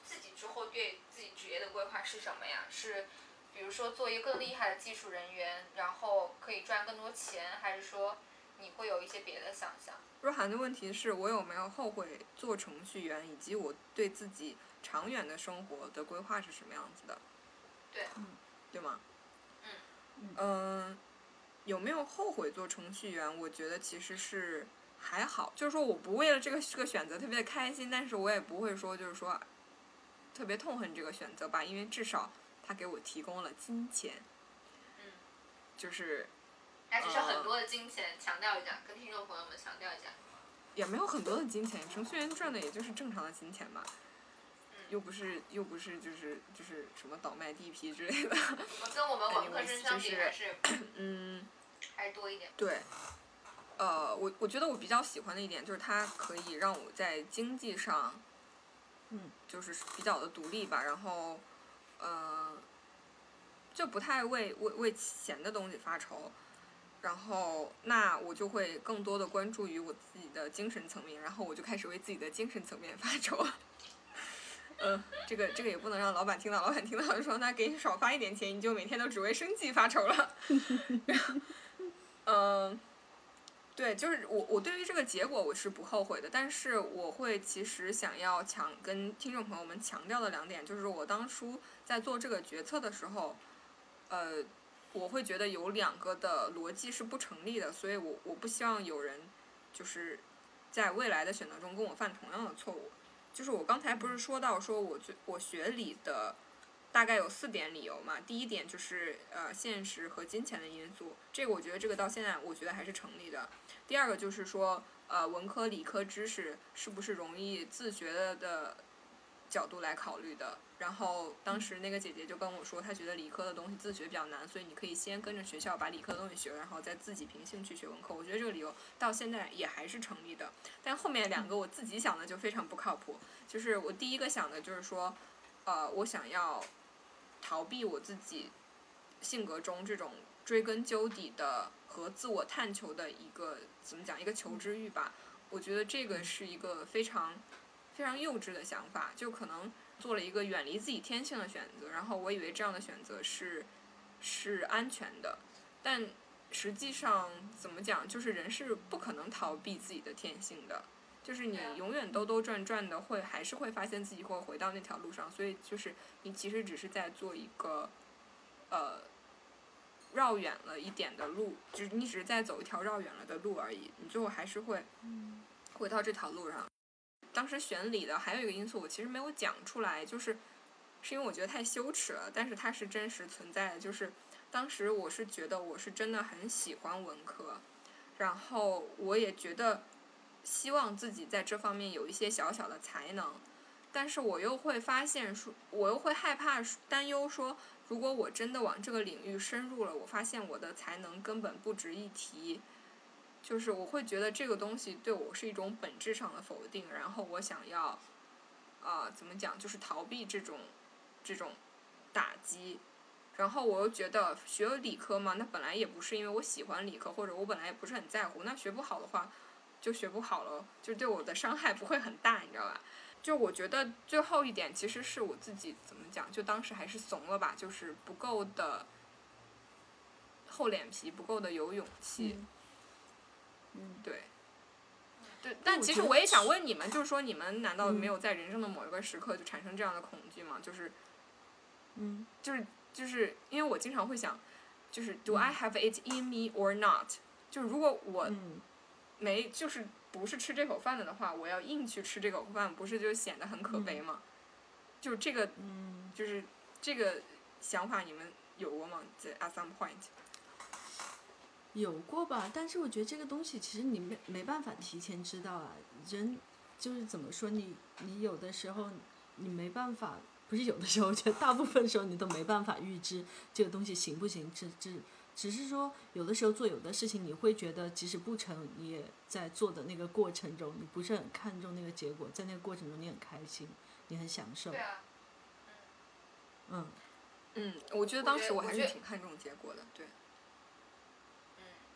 自己之后对自己职业的规划是什么呀？是比如说做一个更厉害的技术人员，然后可以赚更多钱，还是说你会有一些别的想象？若涵的问题是我有没有后悔做程序员，以及我对自己长远的生活的规划是什么样子的？对，嗯对吗？嗯，嗯，有没有后悔做程序员？我觉得其实是还好，就是说我不为了这个这个选择特别的开心，但是我也不会说就是说特别痛恨这个选择吧，因为至少他给我提供了金钱，嗯，就是还只是很多的金钱，强调一下，跟听众朋友们强调一下。也没有很多的金钱，程序员赚的也就是正常的金钱吧，又不是又不是就是就是什么倒卖地皮之类的。我跟我们文科生相比就是还是嗯，还是多一点。对。呃，我我觉得我比较喜欢的一点就是它可以让我在经济上，嗯，就是比较的独立吧，然后，呃，就不太为为为钱的东西发愁，然后那我就会更多的关注于我自己的精神层面，然后我就开始为自己的精神层面发愁。呃，这个这个也不能让老板听到，老板听到就说那给你少发一点钱，你就每天都只为生计发愁了。<laughs> 嗯、对，就是我我对于这个结果我是不后悔的，但是我会其实想要强跟听众朋友们强调的两点，就是我当初在做这个决策的时候，呃，我会觉得有两个的逻辑是不成立的，所以我我不希望有人就是在未来的选择中跟我犯同样的错误。就是我刚才不是说到说我最我学理的大概有四点理由嘛，第一点就是呃现实和金钱的因素，这个我觉得这个到现在我觉得还是成立的。第二个就是说呃文科理科知识是不是容易自学的的角度来考虑的。然后当时那个姐姐就跟我说，她觉得理科的东西自学比较难，所以你可以先跟着学校把理科的东西学了，然后再自己凭兴趣学文科。我觉得这个理由到现在也还是成立的。但后面两个我自己想的就非常不靠谱，就是我第一个想的就是说，呃，我想要逃避我自己性格中这种追根究底的和自我探求的一个怎么讲一个求知欲吧。我觉得这个是一个非常非常幼稚的想法，就可能做了一个远离自己天性的选择，然后我以为这样的选择是是安全的，但实际上怎么讲，就是人是不可能逃避自己的天性的。就是你永远兜兜转转的会，还是会发现自己会回到那条路上，所以就是你其实只是在做一个，呃，绕远了一点的路，就是你只是在走一条绕远了的路而已，你最后还是会回到这条路上。当时选理的还有一个因素，我其实没有讲出来，就是是因为我觉得太羞耻了，但是它是真实存在的。就是当时我是觉得我是真的很喜欢文科，然后我也觉得希望自己在这方面有一些小小的才能，但是我又会发现说，我又会害怕担忧说，如果我真的往这个领域深入了，我发现我的才能根本不值一提。就是我会觉得这个东西对我是一种本质上的否定，然后我想要，啊、怎么讲，就是逃避这种这种打击，然后我又觉得学理科嘛，那本来也不是因为我喜欢理科，或者我本来也不是很在乎，那学不好的话就学不好了，就对我的伤害不会很大，你知道吧？就我觉得最后一点其实是我自己怎么讲，就当时还是怂了吧，就是不够的厚脸皮，不够的有勇气。嗯嗯对，对，但其实我也想问你们，就是说你们难道嗯没有在人生的某一个时刻就产生这样的恐惧吗？就是嗯就是就是因为我经常会想，就是 Do I have it in me or not？就是如果我嗯没就是不是吃这口饭的的话，我要硬去吃这口饭，不是就显得很可悲吗？就是这个嗯，就是这个想法，你们有过吗？在 at some point？有过吧？但是我觉得这个东西其实你没没办法提前知道啊。人就是怎么说你你有的时候你没办法，不是有的时候，我觉得大部分时候你都没办法预知这个东西行不行，只只只是说有的时候做有的事情，你会觉得即使不成，你也在做的那个过程中，你不是很看重那个结果，在那个过程中你很开心，你很享受对，啊，嗯嗯，我觉得当时我还是挺看重结果的，对。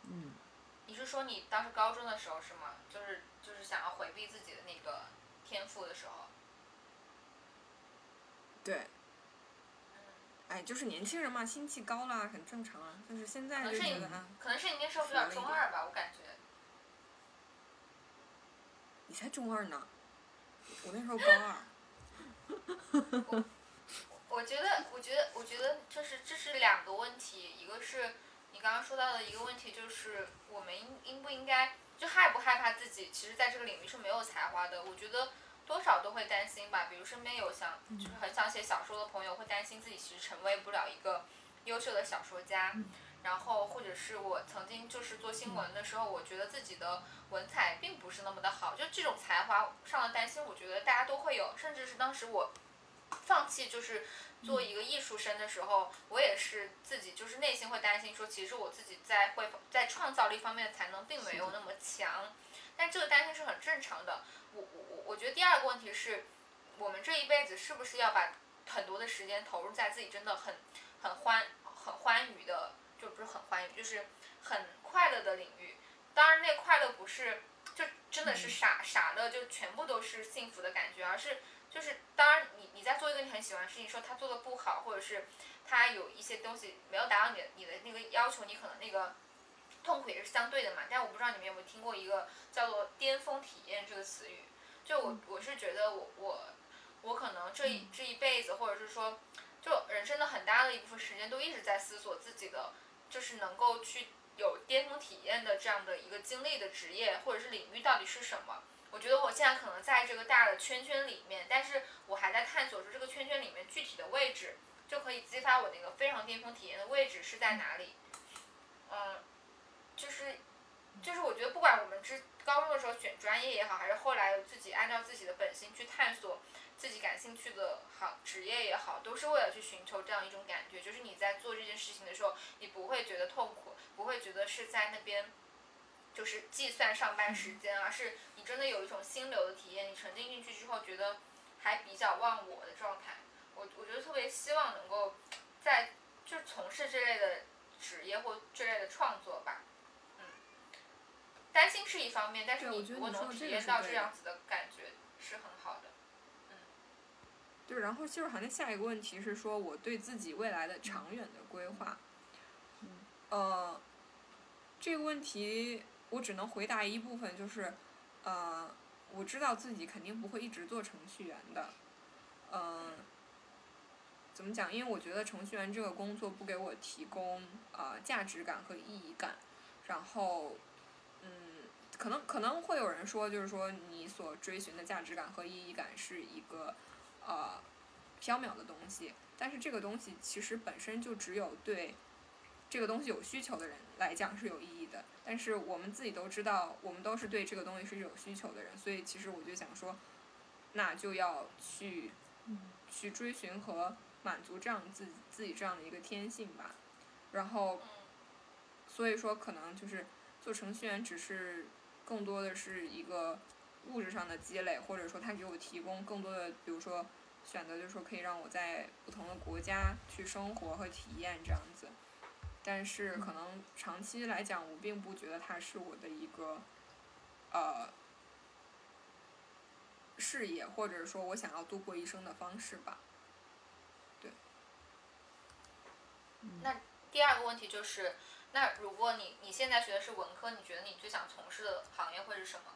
嗯，嗯。你是说你当时高中的时候是吗？就是就是想要回避自己的那个天赋的时候。对，嗯，哎，就是年轻人嘛，心气高啦，很正常啊。但是现在可能是你就觉得啊，可能是你那时候比较中二吧，我感觉。你才中二呢，我那时候高二。<laughs> 我觉得，我觉得，我觉得就是这是两个问题，一个是你刚刚说到的一个问题，就是我们应应不应该就害不害怕自己其实在这个领域是没有才华的？我觉得多少都会担心吧。比如身边有想就是很想写小说的朋友，会担心自己其实成为不了一个优秀的小说家。然后或者是我曾经就是做新闻的时候，我觉得自己的文采并不是那么的好，就这种才华上的担心，我觉得大家都会有，甚至是当时我放弃就是做一个艺术生的时候，我也是自己就是内心会担心说，其实我自己在会在创造力方面的才能并没有那么强，但这个担心是很正常的。我我我我觉得第二个问题是，我们这一辈子是不是要把很多的时间投入在自己真的很很欢很欢愉的，就不是很欢愉，就是很快乐的领域。当然，那快乐不是就真的是傻傻乐，就全部都是幸福的感觉，而是就是当然你你在做一个你很喜欢的事情，说他做的不好，或者是他有一些东西没有达到你的你的那个要求，你可能那个痛苦也是相对的嘛。但我不知道你们有没有听过一个叫做“巅峰体验”这个词语，就我我是觉得我我我可能这一这一辈子，或者是说就人生的很大的一部分时间都一直在思索自己的，就是能够去有巅峰体验的这样的一个经历的职业或者是领域到底是什么。我觉得我现在可能在这个大的圈圈里面，但是我还在探索出这个圈圈里面具体的位置，就可以激发我那个非常巅峰体验的位置是在哪里。嗯，就是就是我觉得不管我们之高中的时候选专业也好，还是后来自己按照自己的本心去探索自己感兴趣的行职业也好，都是为了去寻求这样一种感觉，就是你在做这件事情的时候，你不会觉得痛苦，不会觉得是在那边。就是计算上班时间，而是你真的有一种心流的体验。你沉浸进去之后，觉得还比较忘我的状态。我我觉得特别希望能够在就从事这类的职业或这类的创作吧。嗯，担心是一方面，但是你如果能体验到这样子的感觉是很好的。嗯。对，然后就是好像下一个问题是说我对自己未来的长远的规划。嗯。呃，这个问题。我只能回答一部分，就是，呃，我知道自己肯定不会一直做程序员的，嗯，怎么讲？因为我觉得程序员这个工作不给我提供呃价值感和意义感，然后，嗯，可能可能会有人说，就是说你所追寻的价值感和意义感是一个呃缥缈的东西，但是这个东西其实本身就只有对这个东西有需求的人来讲是有意义的。但是我们自己都知道，我们都是对这个东西是有需求的人，所以其实我就想说，那就要去，去追寻和满足这样自己自己这样的一个天性吧。然后，所以说可能就是做程序员只是更多的是一个物质上的积累，或者说他给我提供更多的，比如说选择，就是说可以让我在不同的国家去生活和体验这样子。但是可能长期来讲，我并不觉得它是我的一个，呃，事业，或者说我想要度过一生的方式吧。对。那第二个问题就是，那如果你你现在学的是文科，你觉得你最想从事的行业会是什么？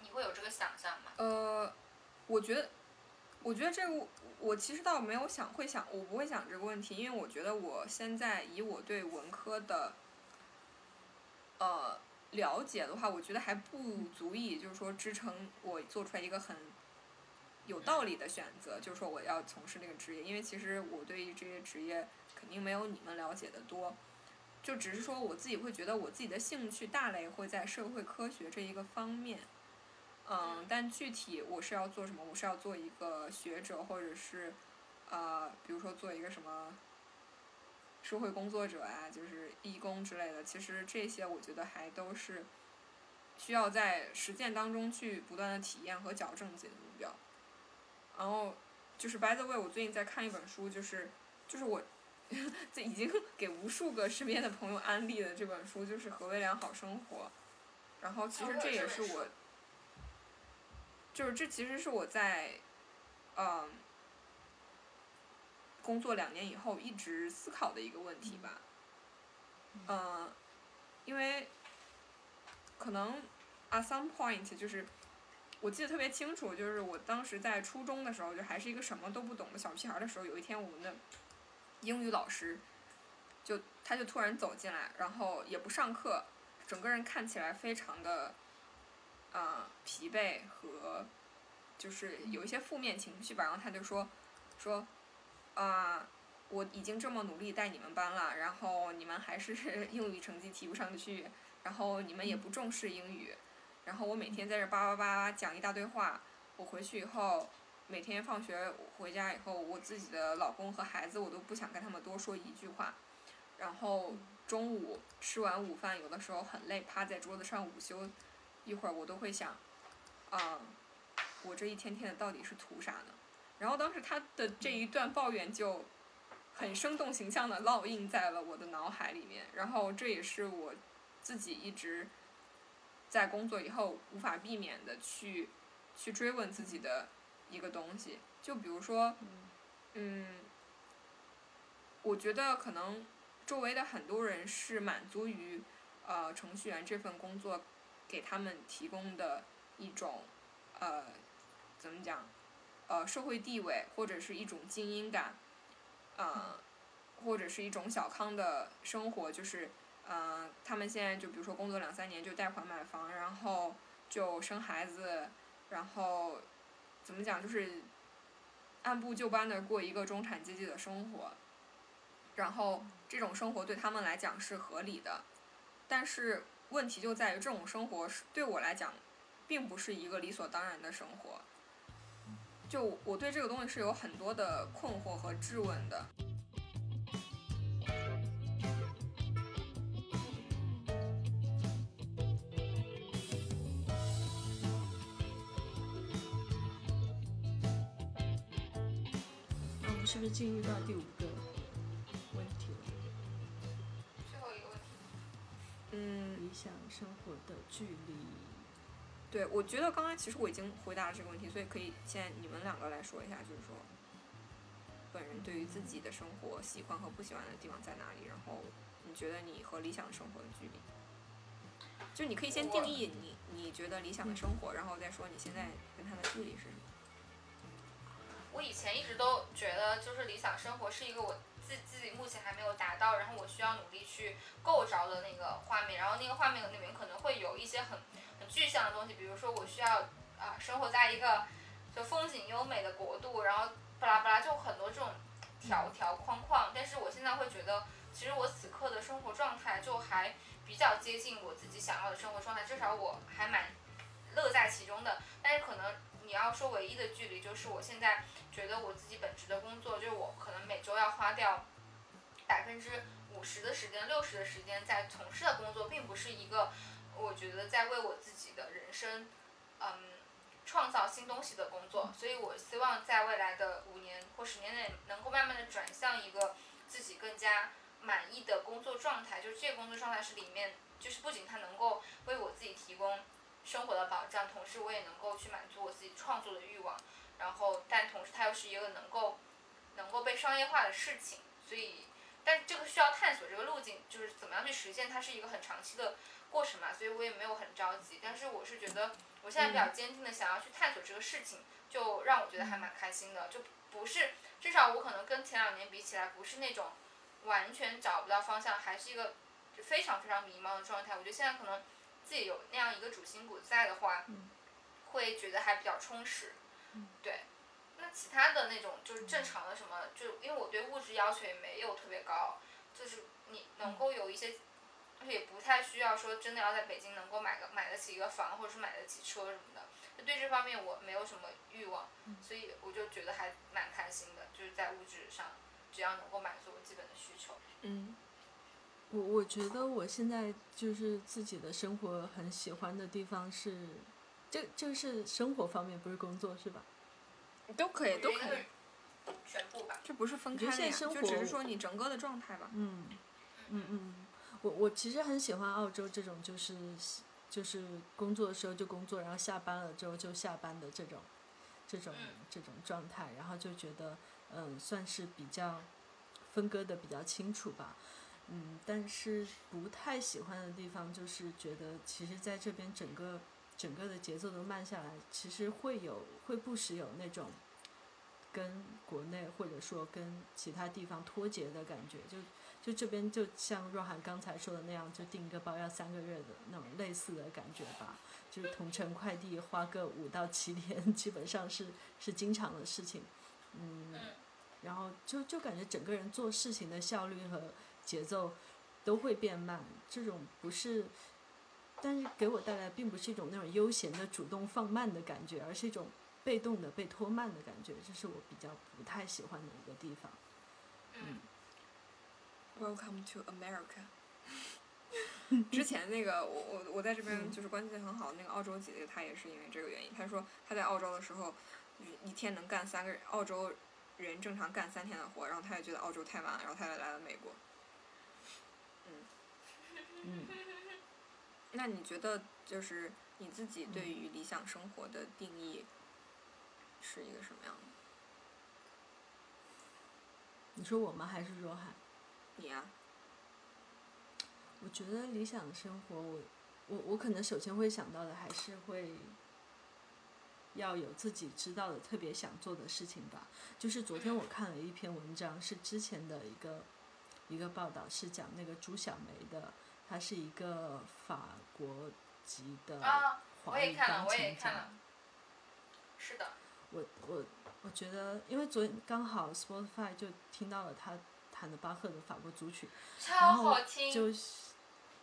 你会有这个想象吗？呃，我觉得，我觉得这个。我其实倒没有想会想，我不会想这个问题，因为我觉得我现在以我对文科的，呃，了解的话，我觉得还不足以，就是说支撑我做出来一个很有道理的选择，就是说我要从事这个职业，因为其实我对于这些职业肯定没有你们了解的多，就只是说我自己会觉得我自己的兴趣大类会在社会科学这一个方面。嗯，但具体我是要做什么？我是要做一个学者，或者是，呃，比如说做一个什么社会工作者啊，就是义工之类的。其实这些我觉得还都是需要在实践当中去不断的体验和矫正自己的目标。然后就是 by the way，我最近在看一本书，就是就是我 <laughs> 这已经 <laughs> 给无数个身边的朋友安利的这本书，就是《何为良好生活》。然后其实这也是我。就是这其实是我在，嗯，工作两年以后一直思考的一个问题吧。嗯，因为可能 at some point 就是，我记得特别清楚，就是我当时在初中的时候，就还是一个什么都不懂的小屁孩的时候，有一天我们的英语老师就他就突然走进来，然后也不上课，整个人看起来非常的。啊，疲惫和就是有一些负面情绪吧。然后他就说，说，啊、我已经这么努力带你们班了，然后你们还是 <laughs> 英语成绩提不上去，然后你们也不重视英语，然后我每天在这叭叭叭讲一大堆话，我回去以后，每天放学回家以后，我自己的老公和孩子我都不想跟他们多说一句话，然后中午吃完午饭，有的时候很累，趴在桌子上午休一会儿，我都会想，啊、我这一天天的到底是图啥呢？然后当时他的这一段抱怨就很生动形象的烙印在了我的脑海里面，然后这也是我自己一直在工作以后无法避免的去去追问自己的一个东西。就比如说，嗯，我觉得可能周围的很多人是满足于呃程序员这份工作给他们提供的一种呃怎么讲呃社会地位或者是一种精英感，呃或者是一种小康的生活，就是呃他们现在就比如说工作两三年就贷款买房，然后就生孩子，然后怎么讲就是按部就班的过一个中产阶级的生活。然后这种生活对他们来讲是合理的，但是问题就在于这种生活是对我来讲，并不是一个理所当然的生活。就我对这个东西是有很多的困惑和质问的。那我们是不是进入到第五个距离。对，我觉得刚刚其实我已经回答了这个问题，所以可以现在你们两个来说一下，就是说，本人对于自己的生活喜欢和不喜欢的地方在哪里，然后你觉得你和理想生活的距离，就你可以先定义你你觉得理想的生活，然后再说你现在跟他的距离是什么。我以前一直都觉得，就是理想生活是一个我自自己目前还没有达到，然后我需要努力去够着的那个画面。然后那个画面里面可能会有一些很很具象的东西，比如说我需要啊、生活在一个就风景优美的国度，然后巴拉巴拉就很多这种条条框框。但是我现在会觉得，其实我此刻的生活状态就还比较接近我自己想要的生活状态，至少我还蛮乐在其中的。但是可能你要说唯一的距离，就是我现在觉得我自己本职的工作，就是我可能每周要花掉百分之五十的时间、六十的时间在从事的工作，并不是一个我觉得在为我自己的人生，嗯，创造新东西的工作。所以我希望在未来的五年或十年内，能够慢慢的转向一个自己更加满意的工作状态。就是这个工作状态是里面，就是不仅它能够为我自己提供生活的保障，同时我也能够去满足我自己创作的欲望。然后，但同时它又是一个能够能够被商业化的事情，所以，但这个需要探索这个路径，就是怎么样去实现，它是一个很长期的过程嘛，所以我也没有很着急。但是我是觉得，我现在比较坚定的想要去探索这个事情，就让我觉得还蛮开心的，就不是至少我可能跟前两年比起来，不是那种完全找不到方向，还是一个就非常非常迷茫的状态。我觉得现在可能自己有那样一个主心骨在的话，会觉得还比较充实。对，那其他的那种就是正常的什么，就因为我对物质要求也没有特别高，就是你能够有一些，而且也不太需要说真的要在北京能够买个买得起一个房，或者是买得起车什么的。就对这方面我没有什么欲望，所以我就觉得还蛮开心的，就是在物质上，只要能够满足我基本的需求。嗯我我觉得我现在就是自己的生活很喜欢的地方是，这这个是生活方面，不是工作是吧？都可以，都可以全部吧。这不是分开的呀，现在生活就只是说你整个的状态吧。嗯嗯嗯，我我其实很喜欢澳洲这种就是就是工作的时候就工作，然后下班了之后就下班的这种这种嗯这种状态，然后就觉得嗯算是比较分割的比较清楚吧。嗯，但是不太喜欢的地方就是觉得，其实在这边整个整个的节奏都慢下来，其实会有会不时有那种跟国内或者说跟其他地方脱节的感觉，就就这边就像若涵刚才说的那样，就订个包要三个月的那种类似的感觉吧。就是同城快递花个五到七天，<laughs> 基本上是是经常的事情。嗯，然后就就感觉整个人做事情的效率和节奏都会变慢。这种不是，但是给我带来并不是一种那种悠闲的主动放慢的感觉，而是一种被动的被拖慢的感觉，这是我比较不太喜欢的一个地方。嗯 Welcome to America。<laughs> 之前那个我我我在这边就是关系很好的那个澳洲姐姐，她也是因为这个原因。她说她在澳洲的时候，一天能干三个人，澳洲人正常干三天的活，然后她也觉得澳洲太慢了，然后她也来了美国。嗯，那你觉得就是你自己对于理想生活的定义是一个什么样的？你说我吗？还是若海？你啊、我觉得理想的生活，我我我可能首先会想到的还是会要有自己知道的特别想做的事情吧。就是昨天我看了一篇文章，是之前的一个一个报道，是讲那个朱小梅的，她是一个法国籍的啊，华语也看了，钢琴家。是的，我我我觉得，因为昨天刚好 Spotify 就听到了他弹的巴赫的法国组曲，然超后好听。就是，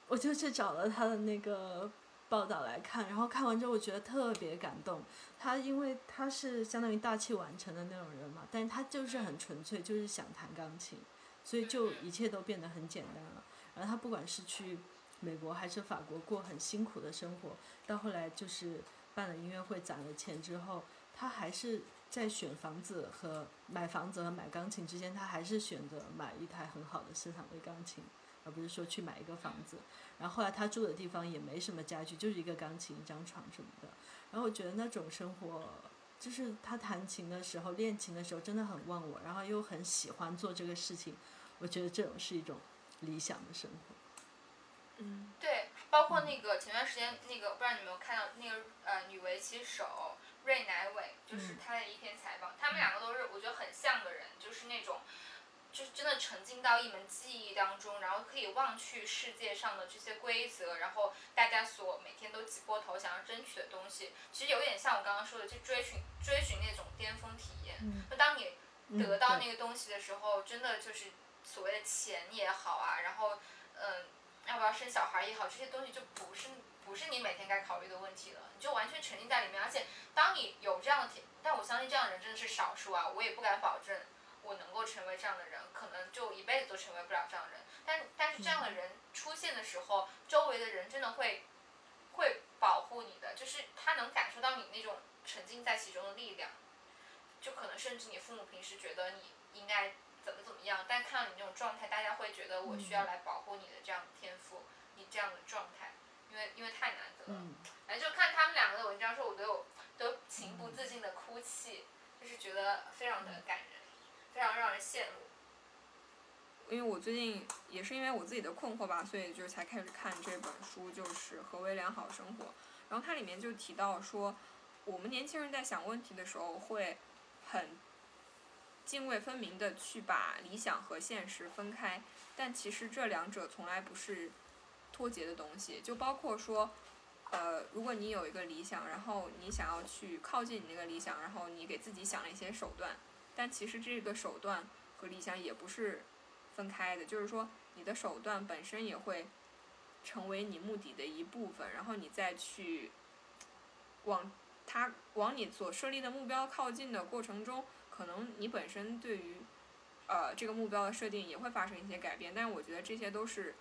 我就去找了他的那个报道来看，然后看完之后我觉得特别感动。他因为他是相当于大器晚成的那种人嘛，但是他就是很纯粹，就是想弹钢琴，所以就一切都变得很简单了。然后他不管是去美国还是法国过很辛苦的生活，到后来就是办了音乐会攒了钱之后，他还是在选房子和买房子和买钢琴之间，他还是选择买一台很好的斯坦威钢琴，而不是说去买一个房子。然后后来他住的地方也没什么家具，就是一个钢琴、一张床什么的。然后我觉得那种生活，就是他弹琴的时候、练琴的时候真的很忘我，然后又很喜欢做这个事情。我觉得这种是一种理想的生活。嗯对，包括那个前段时间那个，不知道你有没有看到那个呃女围棋手芮乃伟，就是嗯她的一篇采访，他们两个都是我觉得很像的人，就是那种。就是真的沉浸到一门技艺当中，然后可以忘去世界上的这些规则，然后大家所每天都挤破头想要争取的东西，其实有点像我刚刚说的，去追寻追寻那种巅峰体验。嗯当你嗯得到那个东西的时候，真的就是所谓的钱也好啊，然后嗯，要不要生小孩也好，这些东西就不是不是你每天该考虑的问题了，你就完全沉浸在里面。而且当你有这样的体，但我相信这样的人真的是少数啊，我也不敢保证我能够成为这样的人，可能就一辈子都成为不了这样的人。但但是这样的人出现的时候，周围的人真的会会保护你的，就是他能感受到你那种沉浸在其中的力量。就可能甚至你父母平时觉得你应该怎么怎么样，但看到你那种状态，大家会觉得我需要来保护你的这样的天赋，你这样的状态，因为因为太难得了。嗯反正就看他们两个的文章时候，我都有都情不自禁的哭泣，就是觉得非常的感人，非常让人羡慕。因为我最近也是因为我自己的困惑吧，所以就是才开始看这本书，就是《何为良好生活》。然后它里面就提到说，我们年轻人在想问题的时候会很泾渭分明的去把理想和现实分开，但其实这两者从来不是脱节的东西。就包括说，呃，如果你有一个理想，然后你想要去靠近你那个理想，然后你给自己想了一些手段，但其实这个手段和理想也不是分开的，就是说你的手段本身也会成为你目的的一部分，然后你再去往它往你所设立的目标靠近的过程中，可能你本身对于呃这个目标的设定也会发生一些改变，但是我觉得这些都是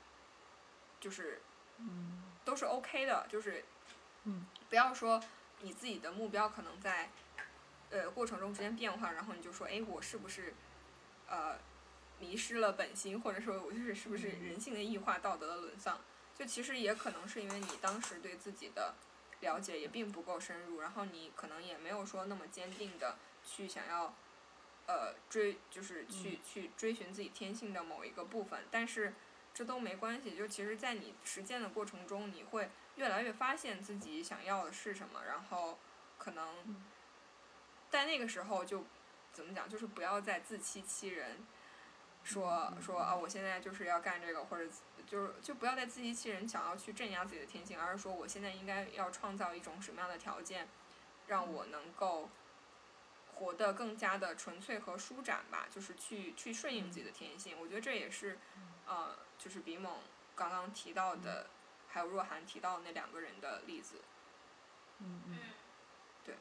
就是嗯。都是 OK 的，就是嗯。不要说你自己的目标可能在呃过程中之间变化，然后你就说，哎，我是不是呃迷失了本心，或者说我就是是不是人性的异化、道德的沦丧？就其实也可能是因为你当时对自己的了解也并不够深入，然后你可能也没有说那么坚定的去想要呃追，就是去、去追寻自己天性的某一个部分，但是。这都没关系，就其实，在你实践的过程中，你会越来越发现自己想要的是什么，然后可能在那个时候就怎么讲，就是不要再自欺欺人，说说啊，我现在就是要干这个，或者就是就不要再自欺欺人，想要去镇压自己的天性，而是说我现在应该要创造一种什么样的条件，让我能够活得更加的纯粹和舒展吧，就是去去顺应自己的天性。我觉得这也是，呃，就是比猛刚刚提到的，还有若涵提到那两个人的例子。嗯嗯，对，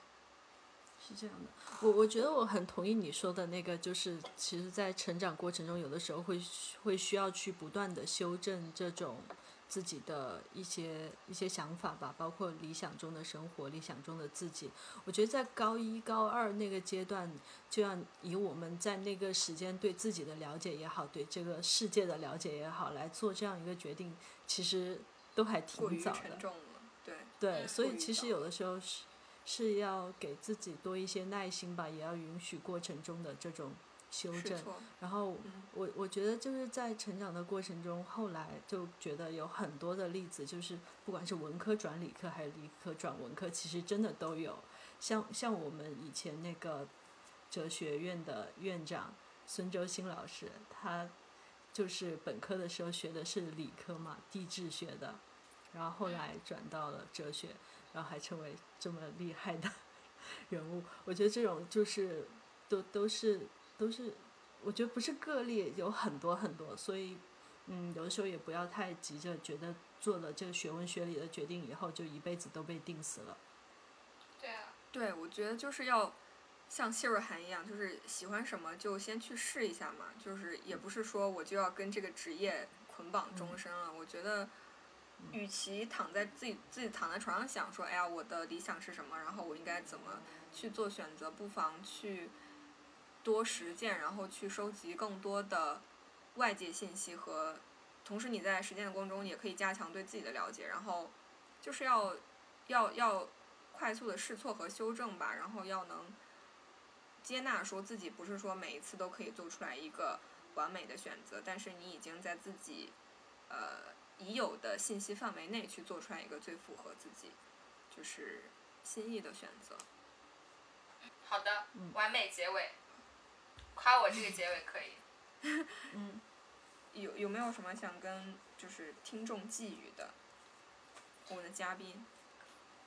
是这样的。我我觉得我很同意你说的那个，就是其实，在成长过程中，有的时候会会需要去不断的修正这种。自己的一些一些想法吧，包括理想中的生活、理想中的自己。我觉得在高一、高二那个阶段，就要以我们在那个时间对自己的了解也好，对这个世界的了解也好，来做这样一个决定，其实都还挺早的。对对，所以其实有的时候是是要给自己多一些耐心吧，也要允许过程中的这种。修正，然后我我觉得就是在成长的过程中，后来就觉得有很多的例子，就是不管是文科转理科还是理科转文科，其实真的都有。像像我们以前那个哲学院的院长孙周新老师，他就是本科的时候学的是理科嘛，地质学的，然后后来转到了哲学，然后还成为这么厉害的 <laughs> 人物。我觉得这种就是都都是。都是，我觉得不是个例，有很多很多，所以，嗯，有的时候也不要太急着觉得做了这个学文学理的决定以后就一辈子都被定死了。对啊。对，我觉得就是要像谢若涵一样，就是喜欢什么就先去试一下嘛，就是也不是说我就要跟这个职业捆绑终身了。我觉得，与其躺在自己自己躺在床上想说，哎呀，我的理想是什么，然后我应该怎么去做选择，不妨去。多实践，然后去收集更多的外界信息和，同时你在实践的过程中也可以加强对自己的了解，然后就是要要要快速的试错和修正吧，然后要能接纳说自己不是说每一次都可以做出来一个完美的选择，但是你已经在自己呃已有的信息范围内去做出来一个最符合自己就是心意的选择。好的，完美结尾。夸我这个结尾可以。<laughs> 嗯，有有没有什么想跟就是听众寄语的？我们的嘉宾。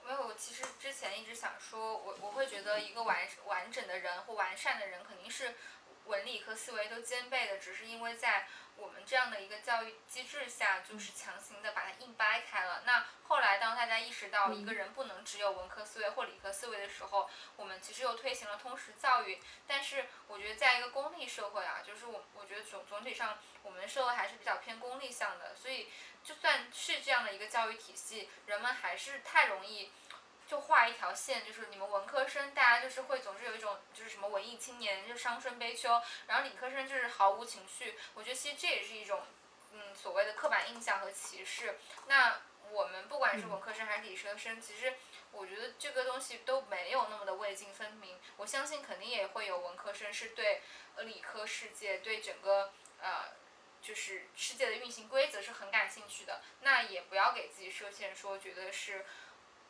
没有，其实之前一直想说，我我会觉得一个完完整的人或完善的人，肯定是文理和思维都兼备的，只是因为在。我们这样的一个教育机制下，就是强行的把它硬掰开了。那后来，当大家意识到一个人不能只有文科思维或理科思维的时候，我们其实又推行了通识教育。但是，我觉得在一个功利社会啊，就是我我觉得总总体上，我们的社会还是比较偏功利向的。所以，就算是这样的一个教育体系，人们还是太容易。就画一条线，就是你们文科生，大家就是会总是有一种就是什么文艺青年，就伤春悲秋，然后理科生就是毫无情绪。我觉得其实这也是一种，嗯，所谓的刻板印象和歧视。那我们不管是文科生还是理科生，其实我觉得这个东西都没有那么的未尽分明。我相信肯定也会有文科生是对理科世界、对整个呃就是世界的运行规则是很感兴趣的。那也不要给自己设限，说觉得是。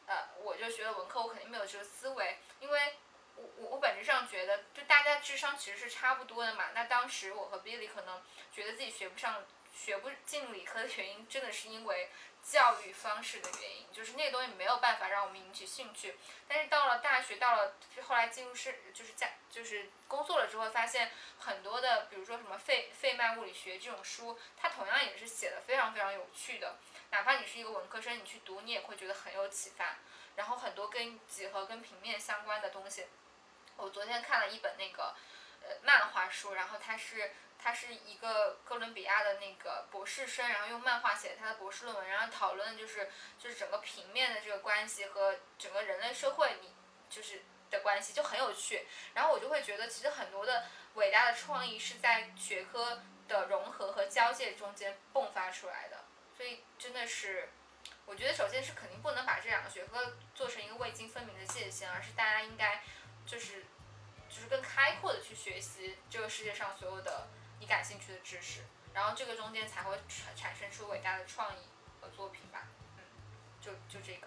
呃，我就学了文科我肯定没有这个思维，因为我我我本质上觉得，就大家智商其实是差不多的嘛。那当时我和 Billy 可能觉得自己学不上、学不进理科的原因，真的是因为教育方式的原因，就是那个东西没有办法让我们引起兴趣。但是到了大学，到了后来进入是就是在就是工作了之后，发现很多的，比如说什么费费曼物理学这种书，它同样也是写的非常非常有趣的。哪怕你是一个文科生，你去读，你也会觉得很有启发。然后很多跟几何、跟平面相关的东西，我昨天看了一本那个呃漫画书，然后它是它是一个哥伦比亚的那个博士生，然后用漫画写他的博士论文，然后讨论就是就是整个平面的这个关系和整个人类社会你就是的关系就很有趣。然后我就会觉得，其实很多的伟大的创意是在学科的融合和交界中间迸发出来的。所以真的是，我觉得首先是肯定不能把这两个学科做成一个未经分明的界限，而是大家应该就是就是更开阔的去学习这个世界上所有的你感兴趣的知识，然后这个中间才会产产生出伟大的创意和作品吧。嗯，就就这个。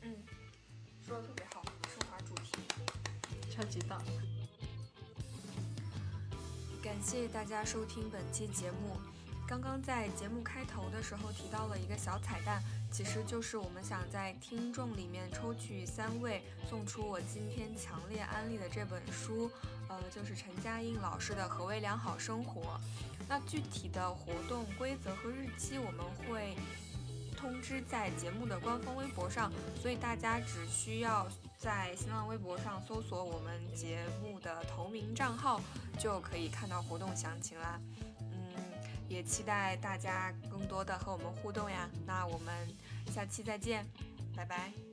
嗯，说的特别好，升华主题，超级棒。感谢大家收听本期节目。刚刚在节目开头的时候提到了一个小彩蛋，其实就是我们想在听众里面抽取三位，送出我今天强烈安利的这本书，呃，就是陈嘉映老师的《何为良好生活》。那具体的活动规则和日期我们会通知在节目的官方微博上，所以大家只需要在新浪微博上搜索我们节目的同名账号，就可以看到活动详情啦。也期待大家更多的和我们互动呀。那我们下期再见，拜拜。